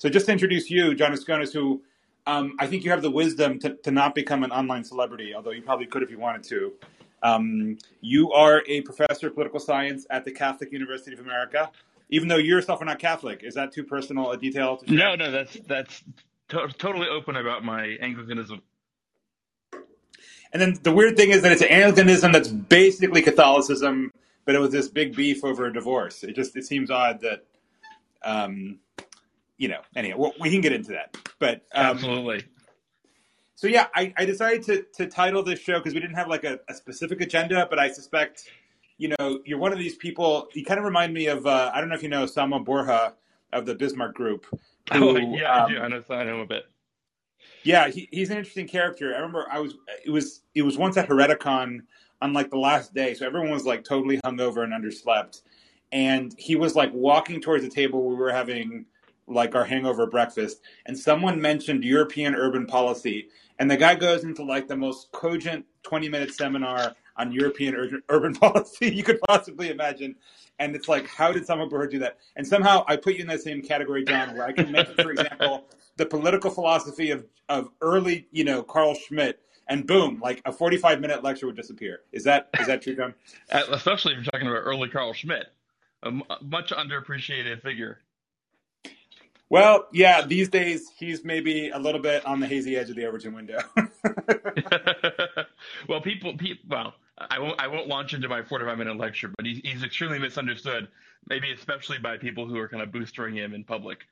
So just to introduce you, Jon Askonas, who um, I think you have the wisdom to, to not become an online celebrity, although you probably could if you wanted to. Um, you are a professor of political science at the Catholic University of America. Even though you yourself are not Catholic, is that too personal a detail? To? No, no, that's that's to- totally open about my Anglicanism. And then the weird thing is that it's Anglicanism that's basically Catholicism, but it was this big beef over a divorce. It just it seems odd that, um, you know. Anyway, well, we can get into that, but um, Absolutely. So yeah, I, I decided to to title this show because we didn't have like a, a specific agenda, but I suspect, you know, you're one of these people. You kind of remind me of uh, I don't know if you know Samo Burja of the Bismarck Group. oh, yeah, um, I do. I know him a bit. Yeah, he, he's an interesting character. I remember I was it was it was once at Hereticon on like the last day, so everyone was like totally hungover and underslept, and he was like walking towards the table we were having like our hangover breakfast, and someone mentioned European urban policy, and the guy goes into like the most cogent twenty minute seminar on European ur- urban policy you could possibly imagine. And it's like, how did someone do that? And somehow I put you in that same category, Jon, where I can mention, for example, the political philosophy of, of early, you know, Carl Schmitt, and boom, like a 45 minute lecture would disappear. Is that is that true, Jon? Uh, Especially if you're talking about early Carl Schmitt, a much underappreciated figure. Well, yeah, these days he's maybe a little bit on the hazy edge of the Overton window. well, people, people, well, I won't, I won't launch into my 45 minute lecture, but he's, he's extremely misunderstood, maybe especially by people who are kind of boostering him in public.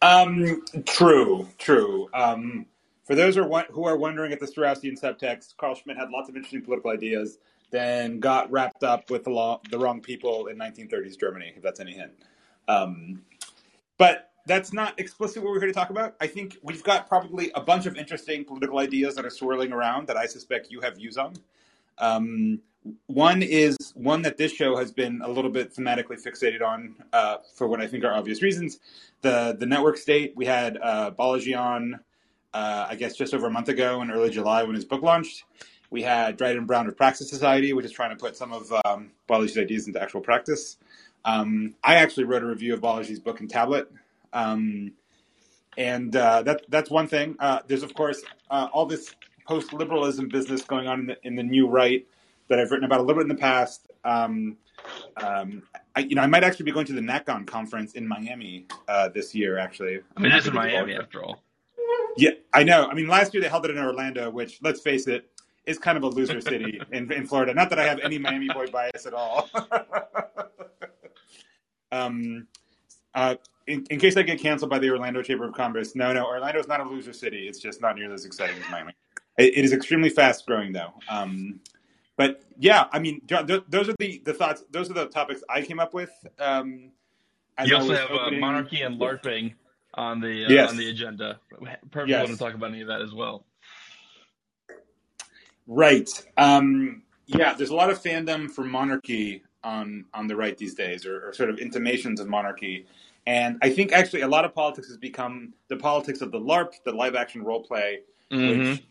um, true, true. Um, for those who are, who are wondering at the Straussian subtext, Carl Schmitt had lots of interesting political ideas, then got wrapped up with the, law, the wrong people in 1930s Germany, if that's any hint. Um, but that's not explicitly what we're here to talk about. I think we've got probably a bunch of interesting political ideas that are swirling around that I suspect you have views on. Um, one is one that this show has been a little bit thematically fixated on uh, for what I think are obvious reasons. The the network state. We had uh, Balaji on, uh, I guess, just over a month ago in early July when his book launched. We had Dryden Brown of Praxis Society, which is trying to put some of um, Balaji's ideas into actual practice. Um, I actually wrote a review of Balaji's book and Tablet. Um, and uh, that that's one thing. Uh, there's of course uh, all this post-liberalism business going on in the, in the new right that I've written about a little bit in the past. Um, um, I, you know, I might actually be going to the NatCon conference in Miami uh, this year. Actually, I mean, it is in. Miami after all. Yeah, I know. I mean, last year they held it in Orlando, which, let's face it, is kind of a loser city in, in Florida. Not that I have any Miami boy bias at all. um, uh, in, in case I get canceled by the Orlando Chamber of Commerce, no, no, Orlando is not a loser city. It's just not nearly as exciting as Miami. It, it is extremely fast growing, though. Um, but yeah, I mean, Jon, th- those are the, the thoughts. Those are the topics I came up with. Um, You also have uh, monarchy and LARPing on the uh, Yes. on the agenda. Perfect Yes. one to talk about any of that as well. Right. Um, yeah, there's a lot of fandom for monarchy on on the right these days, or, or sort of intimations of monarchy. And I think actually a lot of politics has become the politics of the LARP, the live action role play, Mhm. which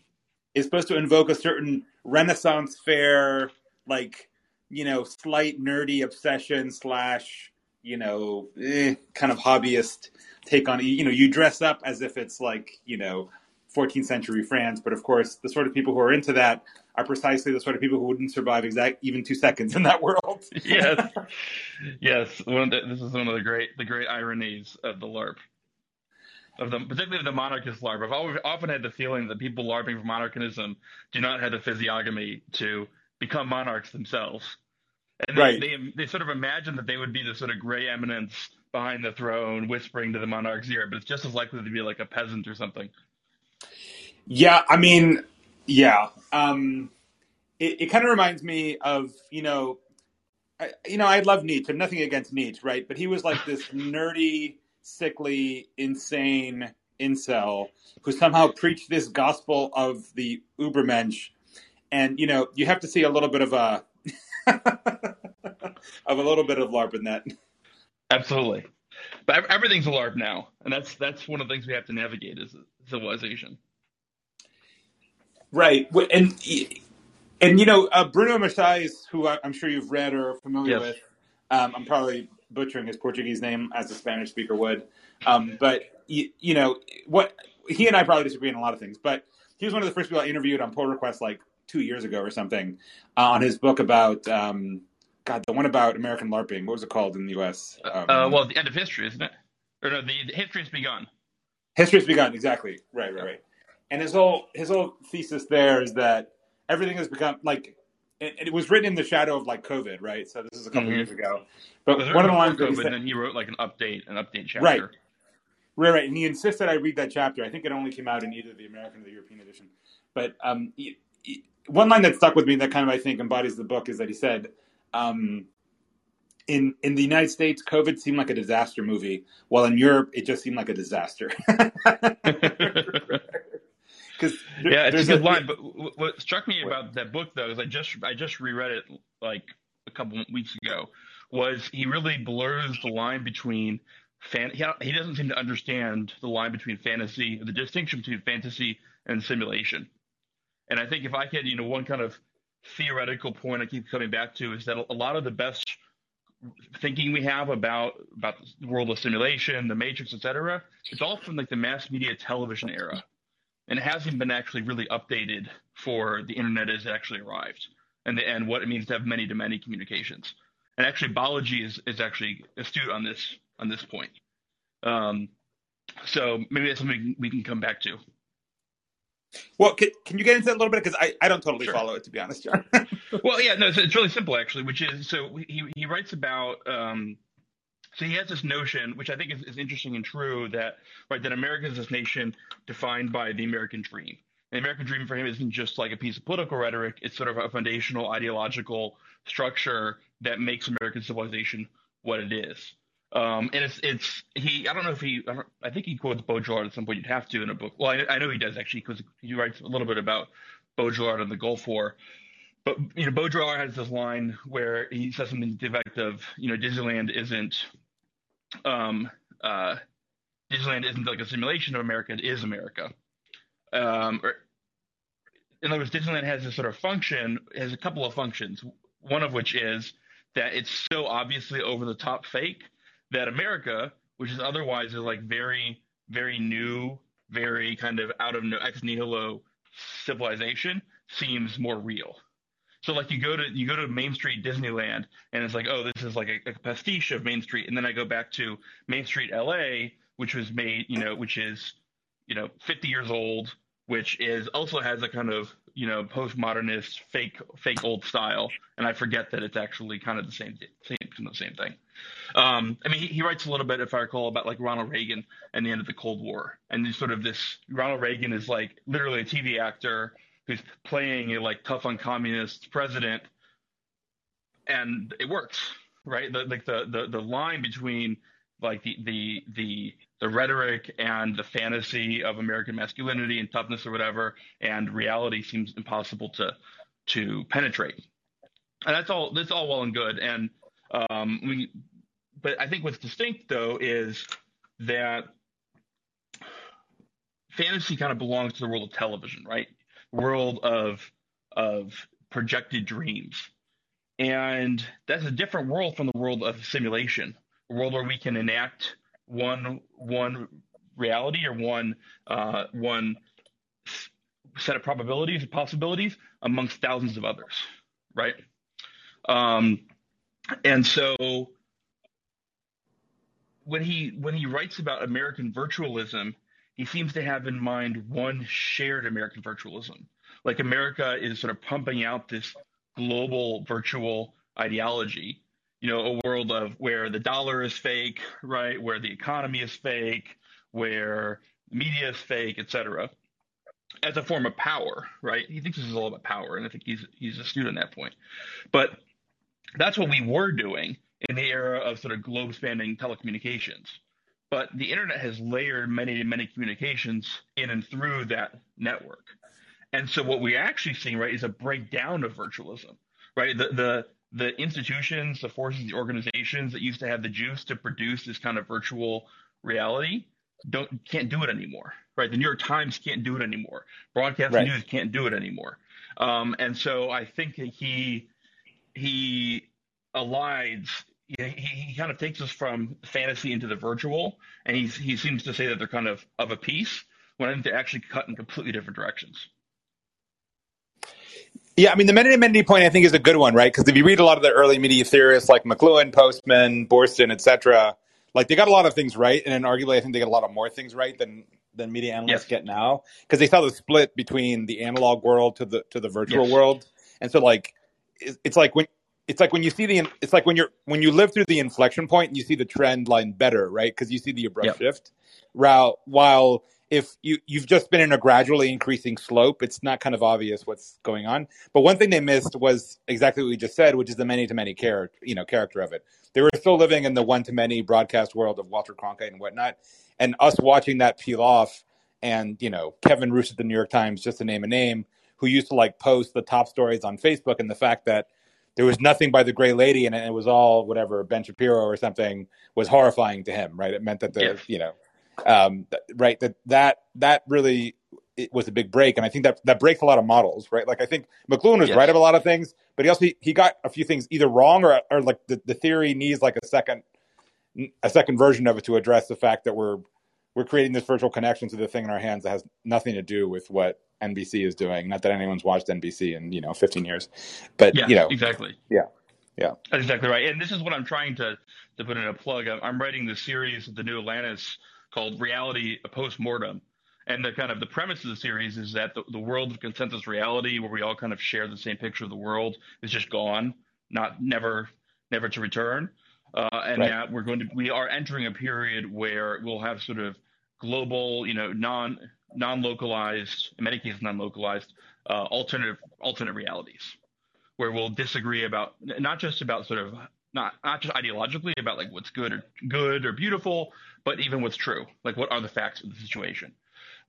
is supposed to invoke a certain Renaissance fair, like you know, slight nerdy obsession slash you know, eh, kind of hobbyist take on. You know, you dress up as if it's like you know, 14th century France, but of course, the sort of people who are into that are precisely the sort of people who wouldn't survive exact even two seconds in that world. yes, yes. The, this is one of the great the great ironies of the LARP, of the particularly of the monarchist LARP. I've always, often had the feeling that people LARPing for monarchism do not have the physiognomy to become monarchs themselves, and they, Right. they they sort of imagine that they would be the sort of gray eminence behind the throne, whispering to the monarch's ear, but it's just as likely to be like a peasant or something. Yeah, I mean, yeah. Um, it, it kind of reminds me of you know, I, you know, I love Nietzsche. I'm nothing against Nietzsche, right? But he was like this nerdy, sickly, insane incel who somehow preached this gospel of the Ubermensch, and you know, you have to see a little bit of a of a little bit of LARP in that. Absolutely. But everything's a LARP now, and that's that's one of the things we have to navigate is civilization. Right, and and you know uh, Bruno Maçães, who I'm sure you've read or are familiar Yes. with. Um, I'm probably butchering his Portuguese name as a Spanish speaker would. Um, but you, you, know what? He and I probably disagree on a lot of things. But he was one of the first people I interviewed on pull request like two years ago or something uh, on his book about um, God, the one about American LARPing. What was it called in the U.S.? Um, uh, well, the end of history, isn't it? Or no, the, the history has begun. History has begun. Exactly. Right. Right. Right. And his whole his whole thesis there is that everything has become like it, it, was written in the shadow of like COVID, right? So this is a couple mm-hmm. years ago. But one of the lines, COVID, said, then he wrote like an update, an update chapter. Right, right, right. And he insisted I read that chapter. I think it only came out in either the American or the European edition. But um, he, he, one line that stuck with me that kind of I think embodies the book is that he said, um, in in the United States, COVID seemed like a disaster movie, while in Europe it just seemed like a disaster. Because yeah, it's a good a, line. But what struck me about that book though is I just I just reread it like a couple weeks ago. Was he really blurs the line between fan? He, he doesn't seem to understand the line between fantasy, the distinction between fantasy and simulation. And I think if I could, you know, one kind of theoretical point I keep coming back to is that a lot of the best thinking we have about about the world of simulation, the matrix, etc., it's all from like the mass media television era and it hasn't been actually really updated for the internet as it actually arrived and the, and what it means to have many to many communications. And actually, Balaji is, is actually astute on this on this point. Um, so maybe that's something we can come back to. Well, can, can you get into that a little bit? Because I, I don't totally sure. follow it, to be honest, Jon. well, yeah, no, it's, it's, really simple, actually, which is so he, he writes about um, so he has this notion, which I think is, is interesting and true, that right that America is this nation defined by the American dream. The American dream for him isn't just like a piece of political rhetoric; it's sort of a foundational ideological structure that makes American civilization what it is. Um, and it's it's he. I don't know if he. I, I think he quotes Baudrillard at some point. You'd have to in a book. Well, I, I know he does actually because he writes a little bit about Baudrillard and the Gulf War. But you know, Baudrillard has this line where he says something to the effect of, you know, Disneyland isn't um, uh, Disneyland isn't like a simulation of America; it is America. Um, or, in other words, Disneyland has this sort of function, has a couple of functions. One of which is that it's so obviously over the top fake that America, which is otherwise is like very, very new, very kind of out of no ex nihilo civilization, seems more real. So like you go to you go to Main Street Disneyland and it's like oh this is like a, a, pastiche of Main Street and then I go back to Main Street LA which was made you know which is you know 50 years old which is also has a kind of you know postmodernist fake fake old style and I forget that it's actually kind of the same same the same thing. Um, I mean he, he writes a little bit if I recall about like Ronald Reagan and the end of the Cold War and sort of this Ronald Reagan is like literally a TV actor who's playing a like tough on communist president, and it works, right? The, like the, the the line between like the the the the rhetoric and the fantasy of American masculinity and toughness or whatever, and reality seems impossible to to penetrate. And that's all that's all well and good. And um, we, but I think what's distinct though is that fantasy kind of belongs to the world of television, right? world of of projected dreams. And that's a different world from the world of simulation, a world where we can enact one one reality or one uh, one set of probabilities and possibilities amongst thousands of others, right? Um, and so when he when he writes about American virtualism, he seems to have in mind one shared American virtualism. Like America is sort of pumping out this global virtual ideology, you know, a world of where the dollar is fake, right? Where the economy is fake, where media is fake, etc. As a form of power, right? He thinks this is all about power, and I think he's he's astute on that point. But that's what we were doing in the era of sort of globe spanning telecommunications but the internet has layered many, many communications in and through that network. And so what we're actually seeing, right, is a breakdown of virtualism, right? The, the, the institutions, the forces, the organizations that used to have the juice to produce this kind of virtual reality don't can't do it anymore, right? The New York Times can't do it anymore. Broadcast right. news can't do it anymore. Um, and so I think that he he aligns he, he kind of takes us from fantasy into the virtual, and he he seems to say that they're kind of of a piece when I think they actually cut in completely different directions. Yeah, I mean, the meta-amenity point I think is a good one, right? Because if you read a lot of the early media theorists like McLuhan, Postman, Boorstin, etc., like they got a lot of things right, and then arguably I think they got a lot of more things right than than media analysts yes. get now because they saw the split between the analog world to the to the virtual yes. world, and so like it's like when it's like when you see the it's like when you're when you live through the inflection point and you see the trend line better, right? Because you see the abrupt yep. shift. While while if you you've just been in a gradually increasing slope, it's not kind of obvious what's going on. But one thing they missed was exactly what we just said, which is the many to many character, you know, character of it. They were still living in the one to many broadcast world of Walter Cronkite and whatnot, and us watching that peel off. And you know, Kevin Roose at the New York Times, just to name a name, who used to like post the top stories on Facebook, and the fact that there was nothing by the Gray Lady, and it was all whatever Ben Shapiro or something was horrifying to him. Right? It meant that the yeah. you know um, right that that that really it was a big break and i think that that breaks a lot of models right like i think mcluhan was yes. right about a lot of things but he also he got a few things either wrong or or like the, the theory needs like a second a second version of it to address the fact that we're we're creating this virtual connection to the thing in our hands that has nothing to do with what NBC is doing. Not that anyone's watched NBC in you know 15 years, but yeah, you know exactly. Yeah, yeah, that's exactly right. And this is what I'm trying to to put in a plug. I'm, I'm writing the series of the New Atlantis called Reality Post Mortem. And the kind of the premise of the series is that the, the world of consensus reality, where we all kind of share the same picture of the world, is just gone, not never, never to return. Uh, and right. that we're going to we are entering a period where we'll have sort of global, you know, non non localized, in many cases non localized, uh, alternative alternate realities, where we'll disagree about not just about sort of not not just ideologically about like what's good or good or beautiful, but even what's true. Like what are the facts of the situation?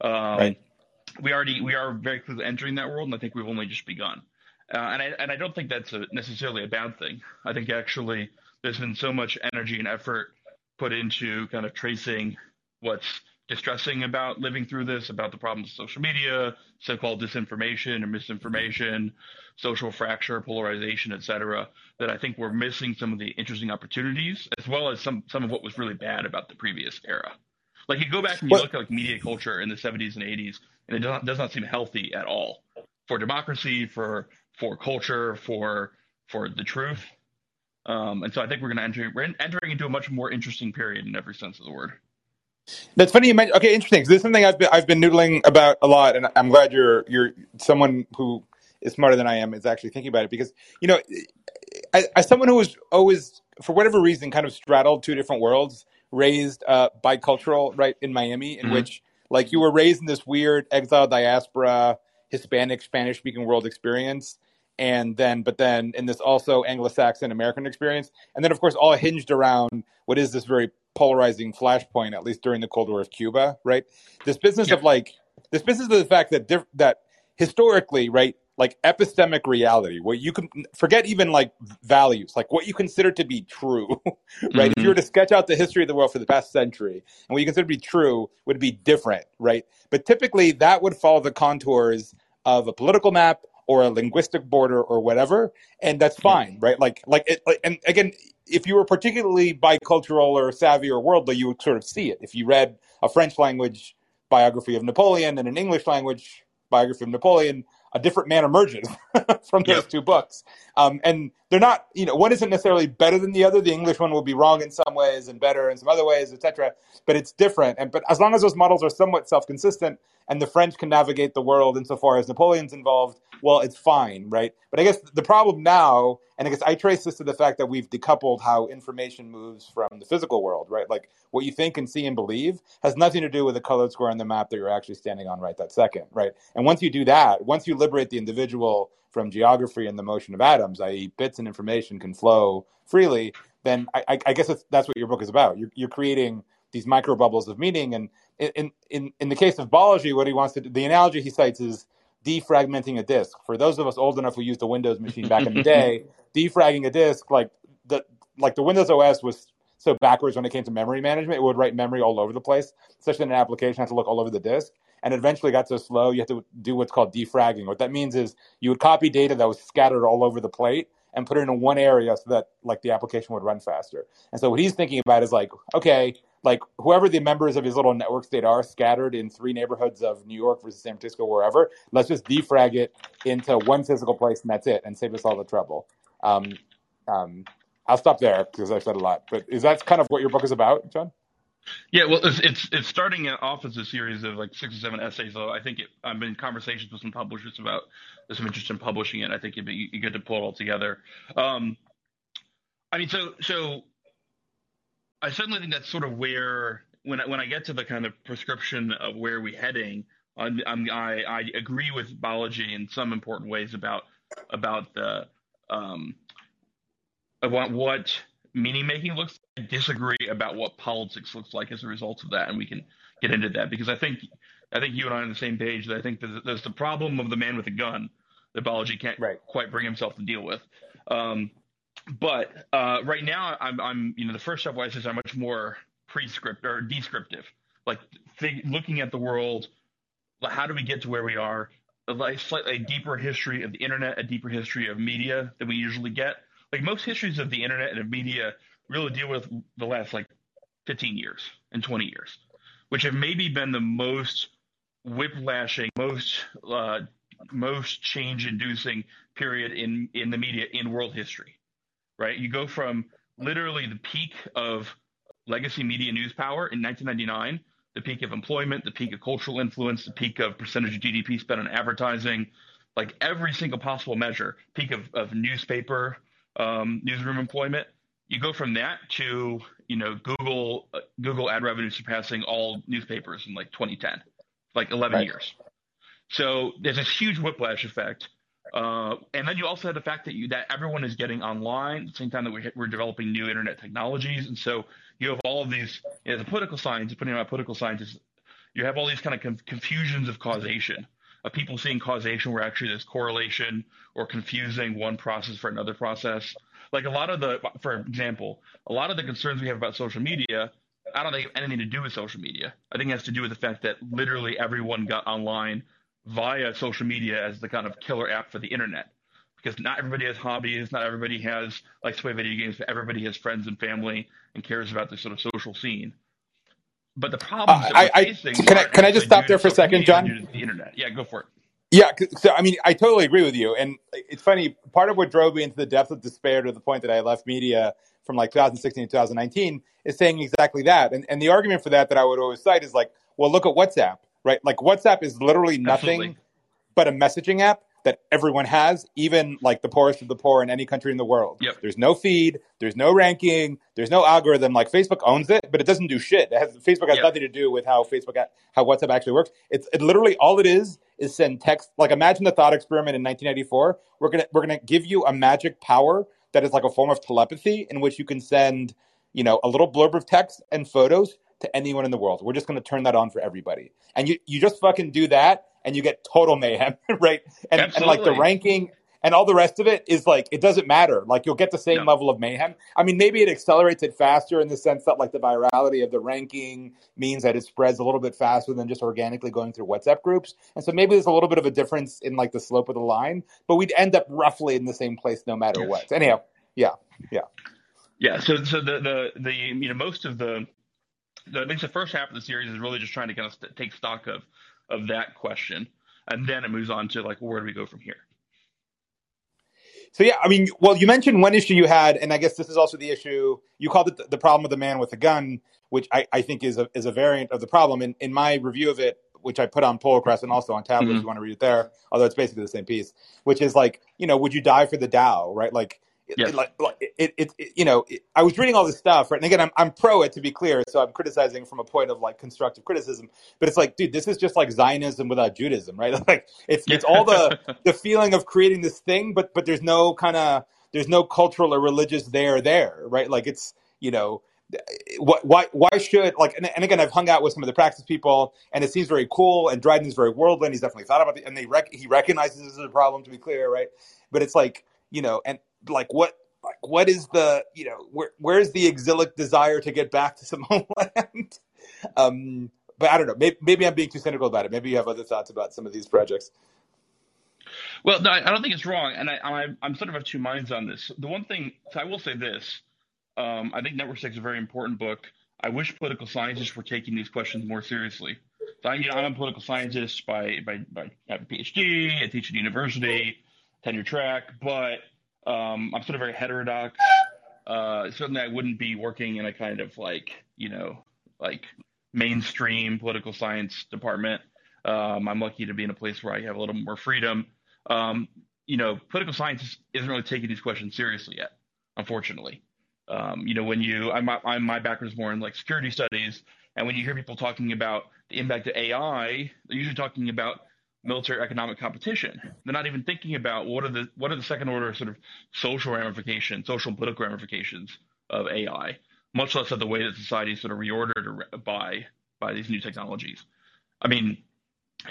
Um, right. We already we are very clearly entering that world, and I think we've only just begun. Uh, and I and I don't think that's a, necessarily a bad thing. I think actually there's been so much energy and effort put into kind of tracing what's distressing about living through this, about the problems of social media, so-called disinformation or misinformation, social fracture, polarization, etc. That I think we're missing some of the interesting opportunities, as well as some some of what was really bad about the previous era. Like you go back and you look at like media culture in the 70s and 80s, and it does not, does not seem healthy at all for democracy, for for culture, for for the truth. Um, and so I think we're going to enter we're entering into a much more interesting period in every sense of the word. That's funny you mentioned. Okay, interesting. This is something I've been I've been noodling about a lot, and I'm glad you're you're someone who is smarter than I am is actually thinking about it because you know, as, as someone who was always for whatever reason kind of straddled two different worlds, raised uh, bicultural, right in Miami, in mm-hmm. which like you were raised in this weird exile diaspora Hispanic Spanish speaking world experience, and then but then in this also Anglo-Saxon American experience, and then of course all hinged around what is this very polarizing flashpoint, at least during the Cold War of Cuba, right? This business yeah. of like this business of the fact that diff- that historically, right, like epistemic reality, what you can forget even like values, like what you consider to be true, right? Mm-hmm. If you were to sketch out the history of the world for the past century and what you consider to be true would be different, right? But typically that would follow the contours of a political map or a linguistic border or whatever, and that's fine, right? Like, like, it, like, and again, if you were particularly bicultural or savvy or worldly, you would sort of see it. If you read a French language biography of Napoleon and an English language biography of Napoleon, a different man emerges from those two books. Um, and they're not, you know, one isn't necessarily better than the other. The English one will be wrong in some ways and better in some other ways, etc. But it's different. And but as long as those models are somewhat self-consistent and the French can navigate the world insofar as Napoleon's involved, well, it's fine, right? But I guess the problem now, and I guess I trace this to the fact that we've decoupled how information moves from the physical world, right? Like what you think and see and believe has nothing to do with the colored square on the map that you're actually standing on right that second, right? And once you do that, once you liberate the individual from geography and the motion of atoms, i.e., bits and information can flow freely, then I, I guess that's what your book is about. You're, you're creating these micro bubbles of meaning. And in, in, in the case of Balaji, what he wants to do, the analogy he cites is defragmenting a disk. For those of us old enough who used a Windows machine back in the day, defragging a disk, like the like the Windows OS was so backwards when it came to memory management. It would write memory all over the place, such that an application had to look all over the disk. And eventually got so slow, you have to do what's called defragging. What that means is you would copy data that was scattered all over the plate and put it in one area so that like the application would run faster. And so what he's thinking about is like, okay, like whoever the members of his little network state are scattered in three neighborhoods of New York versus San Francisco, wherever, let's just defrag it into one physical place and that's it and save us all the trouble. Um, um, I'll stop there because I've said a lot, but is that kind of what your book is about, Jon? Yeah, well, it's, it's it's starting off as a series of like six or seven essays. So I think it, I'm in conversations with some publishers about some interest in publishing it. I think it'd be good to pull it all together. Um, I mean, so so I certainly think that's sort of where when I, when I get to the kind of prescription of where we're heading, I'm, I'm, i I agree with Balaji in some important ways about about the um, about what meaning making looks. I disagree about what politics looks like as a result of that, and we can get into that because I think I think you and I are on the same page. That I think there's, there's the problem of the man with a gun that Balaji can't right. quite bring himself to deal with. Um, but uh, right now, I'm, I'm, you know, the first step stepwise are much more prescript or descriptive, like th- looking at the world. How do we get to where we are? A slightly deeper history of the internet, a deeper history of media than we usually get. Like most histories of the internet and of media really deal with the last like 15 years and 20 years, which have maybe been the most whiplashing, most uh, most change-inducing period in in the media in world history right? You go from literally the peak of legacy media news power in 1999, the peak of employment, the peak of cultural influence, the peak of percentage of GDP spent on advertising, like every single possible measure, peak of, of newspaper, um, newsroom employment. You go from that to you know Google uh, Google ad revenue surpassing all newspapers in like 2010, like 11 right. years. So there's this huge whiplash effect uh, and then you also have the fact that you that everyone is getting online at the same time that we're, we're developing new internet technologies, and so you have all of these. Know, the political science, depending on political scientists, you have all these kind of confusions of causation of people seeing causation where actually there's correlation or confusing one process for another process. Like a lot of the, for example, a lot of the concerns we have about social media, I don't think have anything to do with social media. I think it has to do with the fact that literally everyone got online via social media as the kind of killer app for the internet because not everybody has hobbies, not everybody has likes to play video games, but everybody has friends and family and cares about the sort of social scene. But the problem uh, I, I, can I can I just stop there for a second, Jon? The internet, yeah, go for it. Yeah, so I mean, I totally agree with you, and it's funny. Part of what drove me into the depth of despair to the point that I left media from like 2016 to 2019 is saying exactly that. And and the argument for that that I would always cite is like, well, look at WhatsApp right? Like WhatsApp is literally nothing Absolutely. but a messaging app that everyone has, even like the poorest of the poor in any country in the world. Yep. There's no feed, there's no ranking, there's no algorithm. Like Facebook owns it, but it doesn't do shit. It has, Facebook has yep. nothing to do with how Facebook, how WhatsApp actually works. It's it literally all it is is send text. Like imagine the thought experiment in 1984. We're gonna we're gonna give you a magic power that is like a form of telepathy in which you can send, you know, a little blurb of text and photos to anyone in the world. We're just to turn that on for everybody. And you, you just fucking do that and you get total mayhem, right? And, and like the ranking and all the rest of it is like, it doesn't matter. Like you'll get the same no. level of mayhem. I mean, maybe it accelerates it faster in the sense that like the virality of the ranking means that it spreads a little bit faster than just organically going through WhatsApp groups. And so maybe there's a little bit of a difference in like the slope of the line, but we'd end up roughly in the same place no matter yes. what. Anyhow, yeah, yeah. Yeah, so so the the the you know most of the I think the first half of the series is really just trying to kind of st- take stock of of that question, and then it moves on to like, where do we go from here? So yeah, I mean, well, you mentioned one issue you had, and I guess this is also the issue you called it the problem of the man with the gun, which I, I think is a is a variant of the problem. In in my review of it, which I put on Pull Request and also on Tablet, mm-hmm. if you want to read it there, although it's basically the same piece, which is like, you know, would you die for the DAO, right? Like Yes. It, like, it, it, it, you know, it, I was reading all this stuff, right? And again, I'm, I'm pro it to be clear, so I'm criticizing from a point of like constructive criticism. But it's like, dude, this is just like Zionism without Judaism, right? Like, it's it's all the the feeling of creating this thing, but but there's no kind of there's no cultural or religious there there, right? Like it's you know, why why should like and, and, again I've hung out with some of the Praxis people and it seems very cool and Dryden's very worldly and he's definitely thought about it and they rec- he recognizes this as a problem to be clear right but it's like you know and like what like what is the you know where where's the exilic desire to get back to some homeland um but i don't know maybe, maybe i'm being too cynical about it maybe you have other thoughts about some of these projects Well, no, I don't think it's wrong, and I, I'm, I'm sort of of two minds on this. The one thing, so I will say this: um, I think Network State is a very important book. I wish political scientists were taking these questions more seriously. So I, you know, I'm a political scientist by by by having a PhD. I teach at university, tenure track, but um, I'm sort of very heterodox. Uh, certainly, I wouldn't be working in a kind of like you know like mainstream political science department. Um, I'm lucky to be in a place where I have a little more freedom. Um, you know, political science isn't really taking these questions seriously yet, unfortunately. Um, you know, when you, I'm, I'm, my background is more in like security studies, and when you hear people talking about the impact of AI, they're usually talking about military economic competition. They're not even thinking about what are the what are the second order sort of social ramifications, social and political ramifications of AI, much less of the way that society is sort of reordered by by these new technologies. I mean,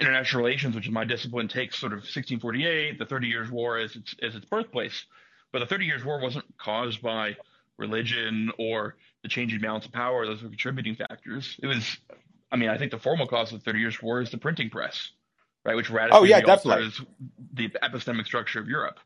international relations, which is my discipline, takes sort of 1648, the Thirty Years' War as its as its birthplace, but the Thirty Years' War wasn't caused by religion or the changing balance of power. Those were contributing factors. It was, I mean, I think the formal cause of the Thirty Years' War is the printing press, right, which radically oh, yeah, definitely. the epistemic structure of Europe.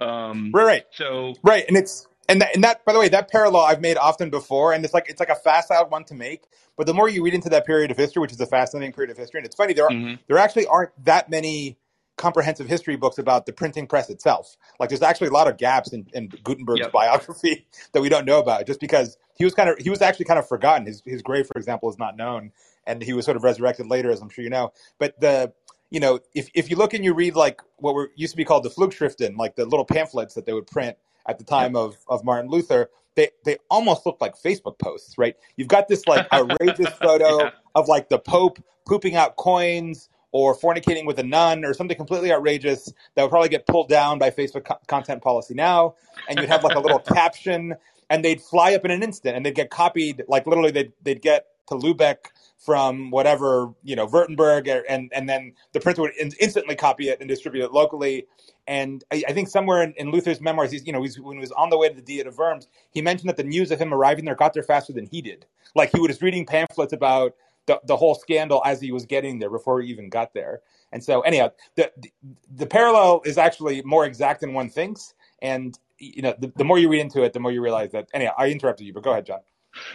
Um, right, right. So right, and it's and that, and that by the way that parallel i've made often before and it's like it's like a facile one to make but the more you read into that period of history which is a fascinating period of history and it's funny there are, mm-hmm. there actually aren't that many comprehensive history books about the printing press itself like there's actually a lot of gaps in, in gutenberg's yep. biography that we don't know about just because he was kind of he was actually kind of forgotten his, his grave for example is not known and he was sort of resurrected later as i'm sure you know but the you know if, if you look and you read like what were used to be called the flugschriften like the little pamphlets that they would print at the time of, of Martin Luther, they, they almost look like Facebook posts, right? You've got this like outrageous photo yeah. of like the Pope pooping out coins or fornicating with a nun or something completely outrageous that would probably get pulled down by Facebook co- content policy now. And you'd have like a little caption and they'd fly up in an instant and they'd get copied. Like literally they'd, they'd get to Lubeck from whatever you know Württemberg, er, and and then the printer would in, instantly copy it and distribute it locally. And I, I think somewhere in, in, Luther's memoirs, he's you know he's, when he was on the way to the Diet of Worms, he mentioned that the news of him arriving there got there faster than he did. Like he was reading pamphlets about the, the whole scandal as he was getting there before he even got there. And so anyhow, the the, the parallel is actually more exact than one thinks. And you know, the, the more you read into it, the more you realize that. Anyhow, I interrupted you, but go ahead, Jon.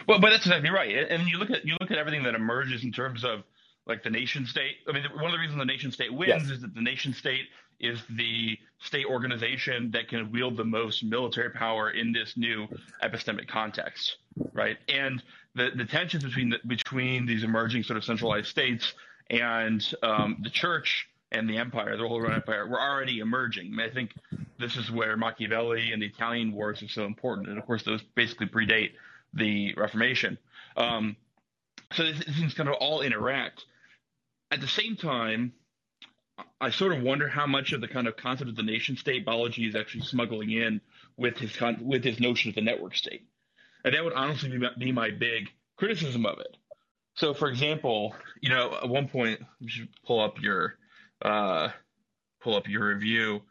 Well, but that's exactly right. And you look at you look at everything that emerges in terms of like the nation state. I mean, one of the reasons the nation state wins yes. is that the nation state is the state organization that can wield the most military power in this new epistemic context, right? And the, the tensions between the, between these emerging sort of centralized states and um, the church and the empire, the whole Roman Empire, were already emerging. I, mean, I think this is where Machiavelli and the Italian wars are so important, and of course those basically predate the Reformation. Um, so these things kind of all interact. At the same time, I sort of wonder how much of the kind of concept of the nation state Balaji is actually smuggling in with his con- with his notion of the network state, and that would honestly be, be my big criticism of it. So, for example, you know, at one point, pull up your uh, pull up your review.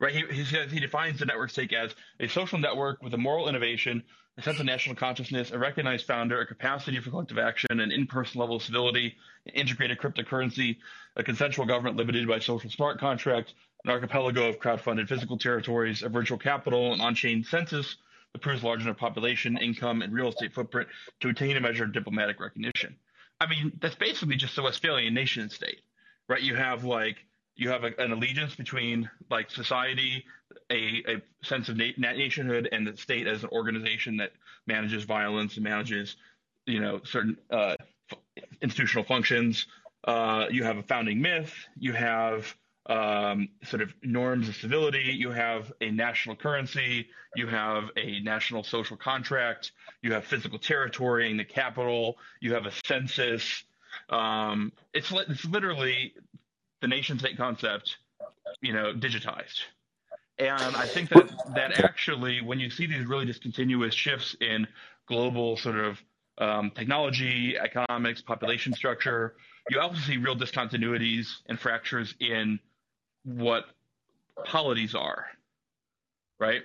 Right, he, he says he defines the network state as a social network with a moral innovation a sense of national consciousness, a recognized founder, a capacity for collective action, an in-person level of civility, an integrated cryptocurrency, a consensual government limited by social smart contract, an archipelago of crowd-funded physical territories, a virtual capital, an on-chain census that proves large enough population, income, and real estate footprint to attain a measure of diplomatic recognition. I mean, that's basically just the Westphalian nation state, right? You have like you have a, an allegiance between like society, a, a sense of na- nationhood, and the state as an organization that manages violence and manages, you know, certain uh, f- institutional functions. Uh, you have a founding myth. You have um, sort of norms of civility. You have a national currency. You have a national social contract. You have physical territory in the capital. You have a census. Um, it's it's literally the nation state concept, you know, digitized. And I think that that actually, when you see these really discontinuous shifts in global sort of um, technology, economics, population structure, you also see real discontinuities and fractures in what polities are, right?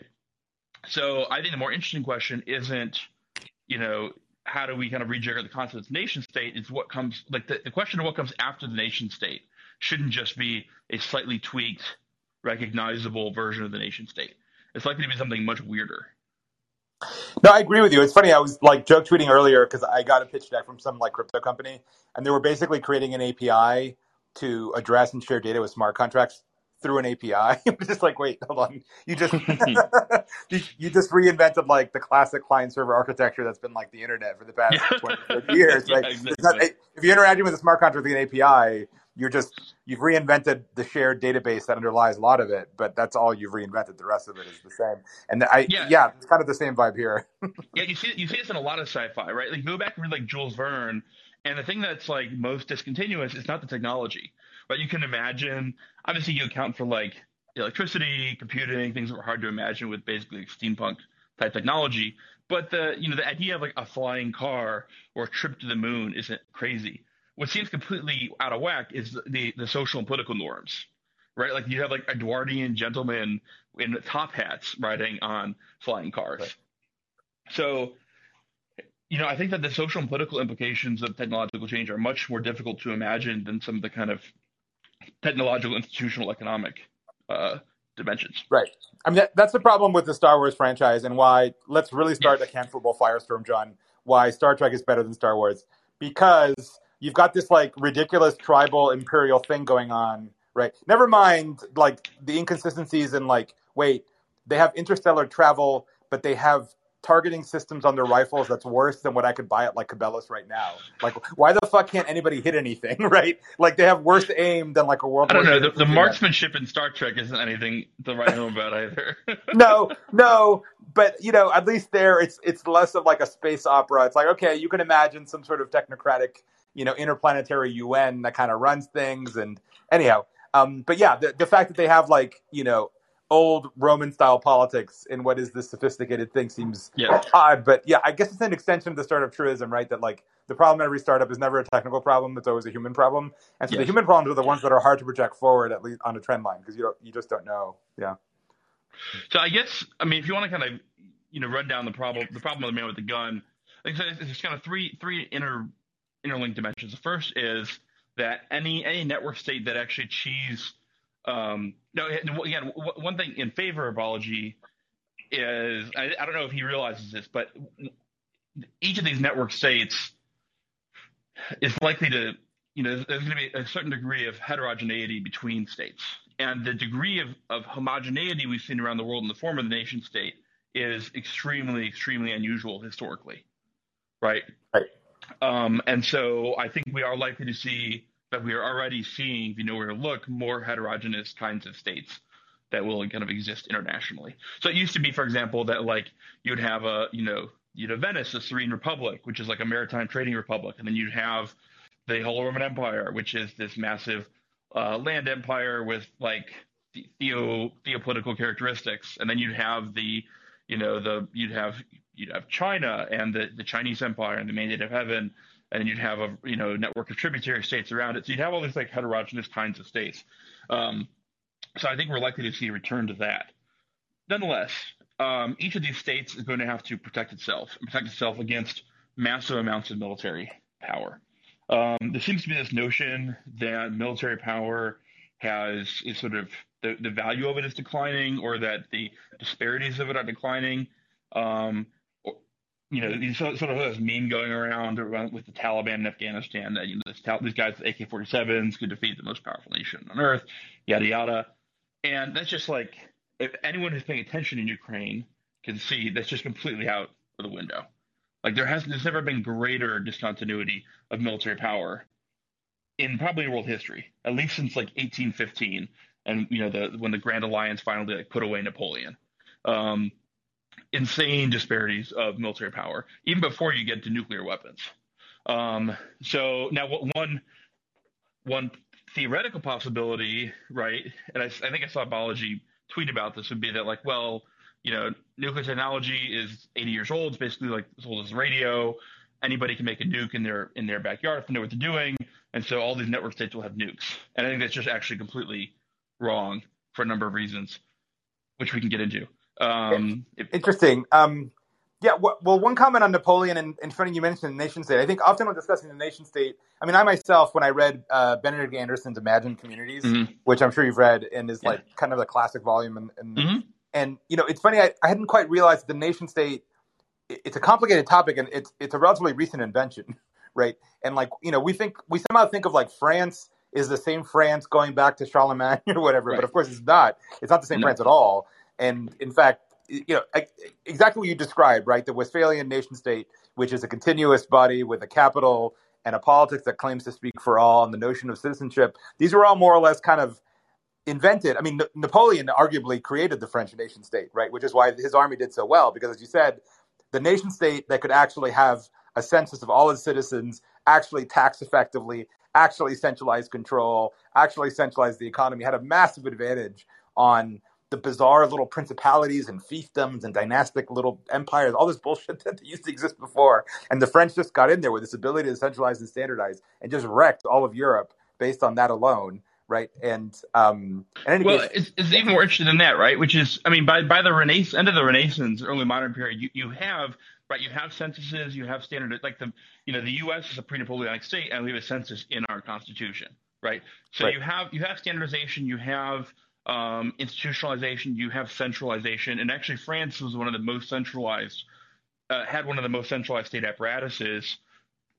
So I think the more interesting question isn't, you know, how do we kind of rejigger the concept of nation state? Is what comes like the, the question of what comes after the nation state shouldn't just be a slightly tweaked recognizable version of the nation state. It's likely to be something much weirder. No, I agree with you. It's funny. I was like joke tweeting earlier because I got a pitch deck from some like crypto company, and they were basically creating an API to address and share data with smart contracts through an API. just like, wait, hold on. You just you, you, just reinvented like the classic client server architecture that's been like the internet for the past 20, 30 years. Right? Yeah, exactly. not, if you're interacting with a smart contract with an API, you're just you've reinvented the shared database that underlies a lot of it, but that's all you've reinvented. The rest of it is the same. And I yeah, yeah it's kind of the same vibe here. yeah, you see you see this in a lot of sci-fi, right? Like go back and read like Jules Verne, and the thing that's like most discontinuous is not the technology, but you can imagine. Obviously, you account for like electricity, computing, things that were hard to imagine with basically steampunk type technology. But the you know the idea of like a flying car or a trip to the moon isn't crazy what seems completely out of whack is the the social and political norms, right? Like you have like Edwardian gentlemen in top hats riding on flying cars. Right. So, you know, I think that the social and political implications of technological change are much more difficult to imagine than some of the kind of technological, institutional, economic uh, dimensions. Right. I mean, that, that's the problem with the Star Wars franchise, and why. Let's really start yes. a cancelable firestorm, Jon. Why Star Trek is better than Star Wars because you've got this like ridiculous tribal imperial thing going on, right? Never mind like the inconsistencies and like wait, they have interstellar travel, but they have targeting systems on their rifles that's worse than what I could buy at like Cabela's right now. Like, why the fuck can't anybody hit anything, right? Like, they have worse aim than like a world. I don't know. The, the marksmanship in Star Trek isn't anything to write home about either. no, no, but you know, at least there, it's it's less of like a space opera. It's like okay, you can imagine some sort of technocratic you know interplanetary UN that kind of runs things. And anyhow, um, but yeah, the the fact that they have like you know old Roman style politics in what is this sophisticated thing seems yeah. odd. But yeah, I guess it's an extension of the startup truism, right? That like the problem in every startup is never a technical problem; it's always a human problem. And so yes. the human problems are the ones that are hard to project forward, at least on a trend line, because you don't, you just don't know. Yeah. So I guess I mean, if you want to kind of you know run down the problem, the problem of the man with the gun, I think there's kind of three three inner interlinked dimensions. The first is that any any network state that actually achieves um, no again one thing in favor of Balaji is I, I don't know if he realizes this, but each of these network states is likely to you know there's going to be a certain degree of heterogeneity between states, and the degree of, of homogeneity we've seen around the world in the form of the nation state is extremely extremely unusual historically, right? Um, and so I think we are likely to see that we are already seeing, if you know where to look, more heterogeneous kinds of states that will kind of exist internationally. So it used to be, for example, that like you'd have a, you know, you'd have Venice, the Serene Republic, which is like a maritime trading republic, and then you'd have the Holy Roman Empire, which is this massive uh, land empire with like theo theopolitical characteristics, and then you'd have the, you know, the you'd have you'd have China and the, the Chinese Empire and the Mandate of Heaven, and you'd have a you know network of tributary states around it. So you'd have all these like heterogeneous kinds of states. Um, so I think we're likely to see a return to that. Nonetheless, um, each of these states is going to have to protect itself and protect itself against massive amounts of military power. Um, there seems to be this notion that military power has is sort of the, the value of it is declining, or that the disparities of it are declining. Um, you know, these sort of this meme going around with the Taliban in Afghanistan that you know this, these guys with AK-47s could defeat the most powerful nation on earth, yada yada, and that's just like if anyone who's paying attention in Ukraine can see that's just completely out of the window. Like there has there's never been greater discontinuity of military power in probably world history, at least since like 1815, and you know the when the Grand Alliance finally like put away Napoleon. Um, insane disparities of military power, even before you get to nuclear weapons. Um, so now, one one theoretical possibility, right? And I, I think I saw Balaji tweet about this would be that like, well, you know, nuclear technology is 80 years old. It's basically like as old as radio. Anybody can make a nuke in their in their backyard if they know what they're doing, and so all these network states will have nukes. And I think that's just actually completely wrong for a number of reasons, which we can get into. Um, Interesting. Um, Yeah, well, one comment on Napoleon, and, and funny you mentioned the nation state. I think often when discussing the nation state, I mean, I myself, when I read uh, Benedict Anderson's Imagined Communities, mm-hmm. which I'm sure you've read, and is yeah. like kind of a classic volume, and and, mm-hmm. and you know, it's funny, I, I hadn't quite realized the nation state. It's a complicated topic, and it's it's a relatively recent invention, right? And like you know, we think we somehow think of like France is the same France going back to Charlemagne or whatever, right. but of course it's not. It's not the same no. France at all. And in fact, you know exactly what you described, right? The Westphalian nation state, which is a continuous body with a capital and a politics that claims to speak for all, and the notion of citizenship. These were all more or less kind of invented. I mean, Napoleon arguably created the French nation state, right? Which is why his army did so well, because as you said, the nation state that could actually have a census of all its citizens, actually tax effectively, actually centralize control, actually centralize the economy, had a massive advantage on the bizarre little principalities and fiefdoms and dynastic little empires, all this bullshit that used to exist before. And the French just got in there with this ability to centralize and standardize and just wrecked all of Europe based on that alone. Right. And, um, and well, case, it's, it's, even more interesting than that, right? Which is, I mean, by, by the Renaissance, end of the Renaissance, early modern period, you, you have, right, you have censuses, you have standard, like the, you know, the U.S. is a pre-Napoleonic state and we have a census in our constitution, right? So right. you have, you have standardization, you have, um, institutionalization, you have centralization, and actually France was one of the most centralized, uh, had one of the most centralized state apparatuses.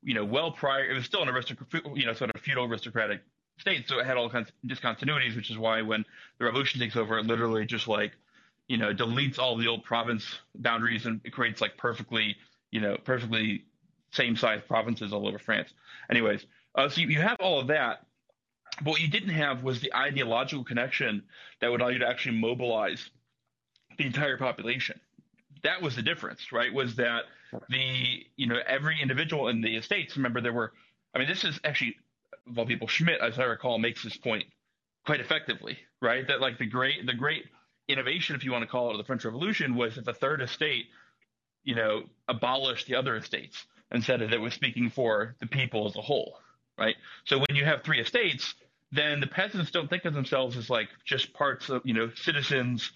You know, well prior, it was still an aristocratic, you know, sort of feudal aristocratic state, so it had all kinds of discontinuities, which is why when the revolution takes over, it literally just like, you know, deletes all the old province boundaries and it creates like perfectly, you know, perfectly same size provinces all over France. Anyways, uh, so you, you have all of that, but what you didn't have was the ideological connection that would allow you to actually mobilize the entire population. That was the difference, right? Was that the, you know, every individual in the estates, remember there were, I mean, this is actually, of all people, Schmitt, as I recall, makes this point quite effectively, right? That like the great, the great innovation, if you want to call it, of the French Revolution was that the third estate, you know, abolished the other estates and said that it was speaking for the people as a whole, right? So when you have three estates, then the peasants don't think of themselves as like just parts of you know citizens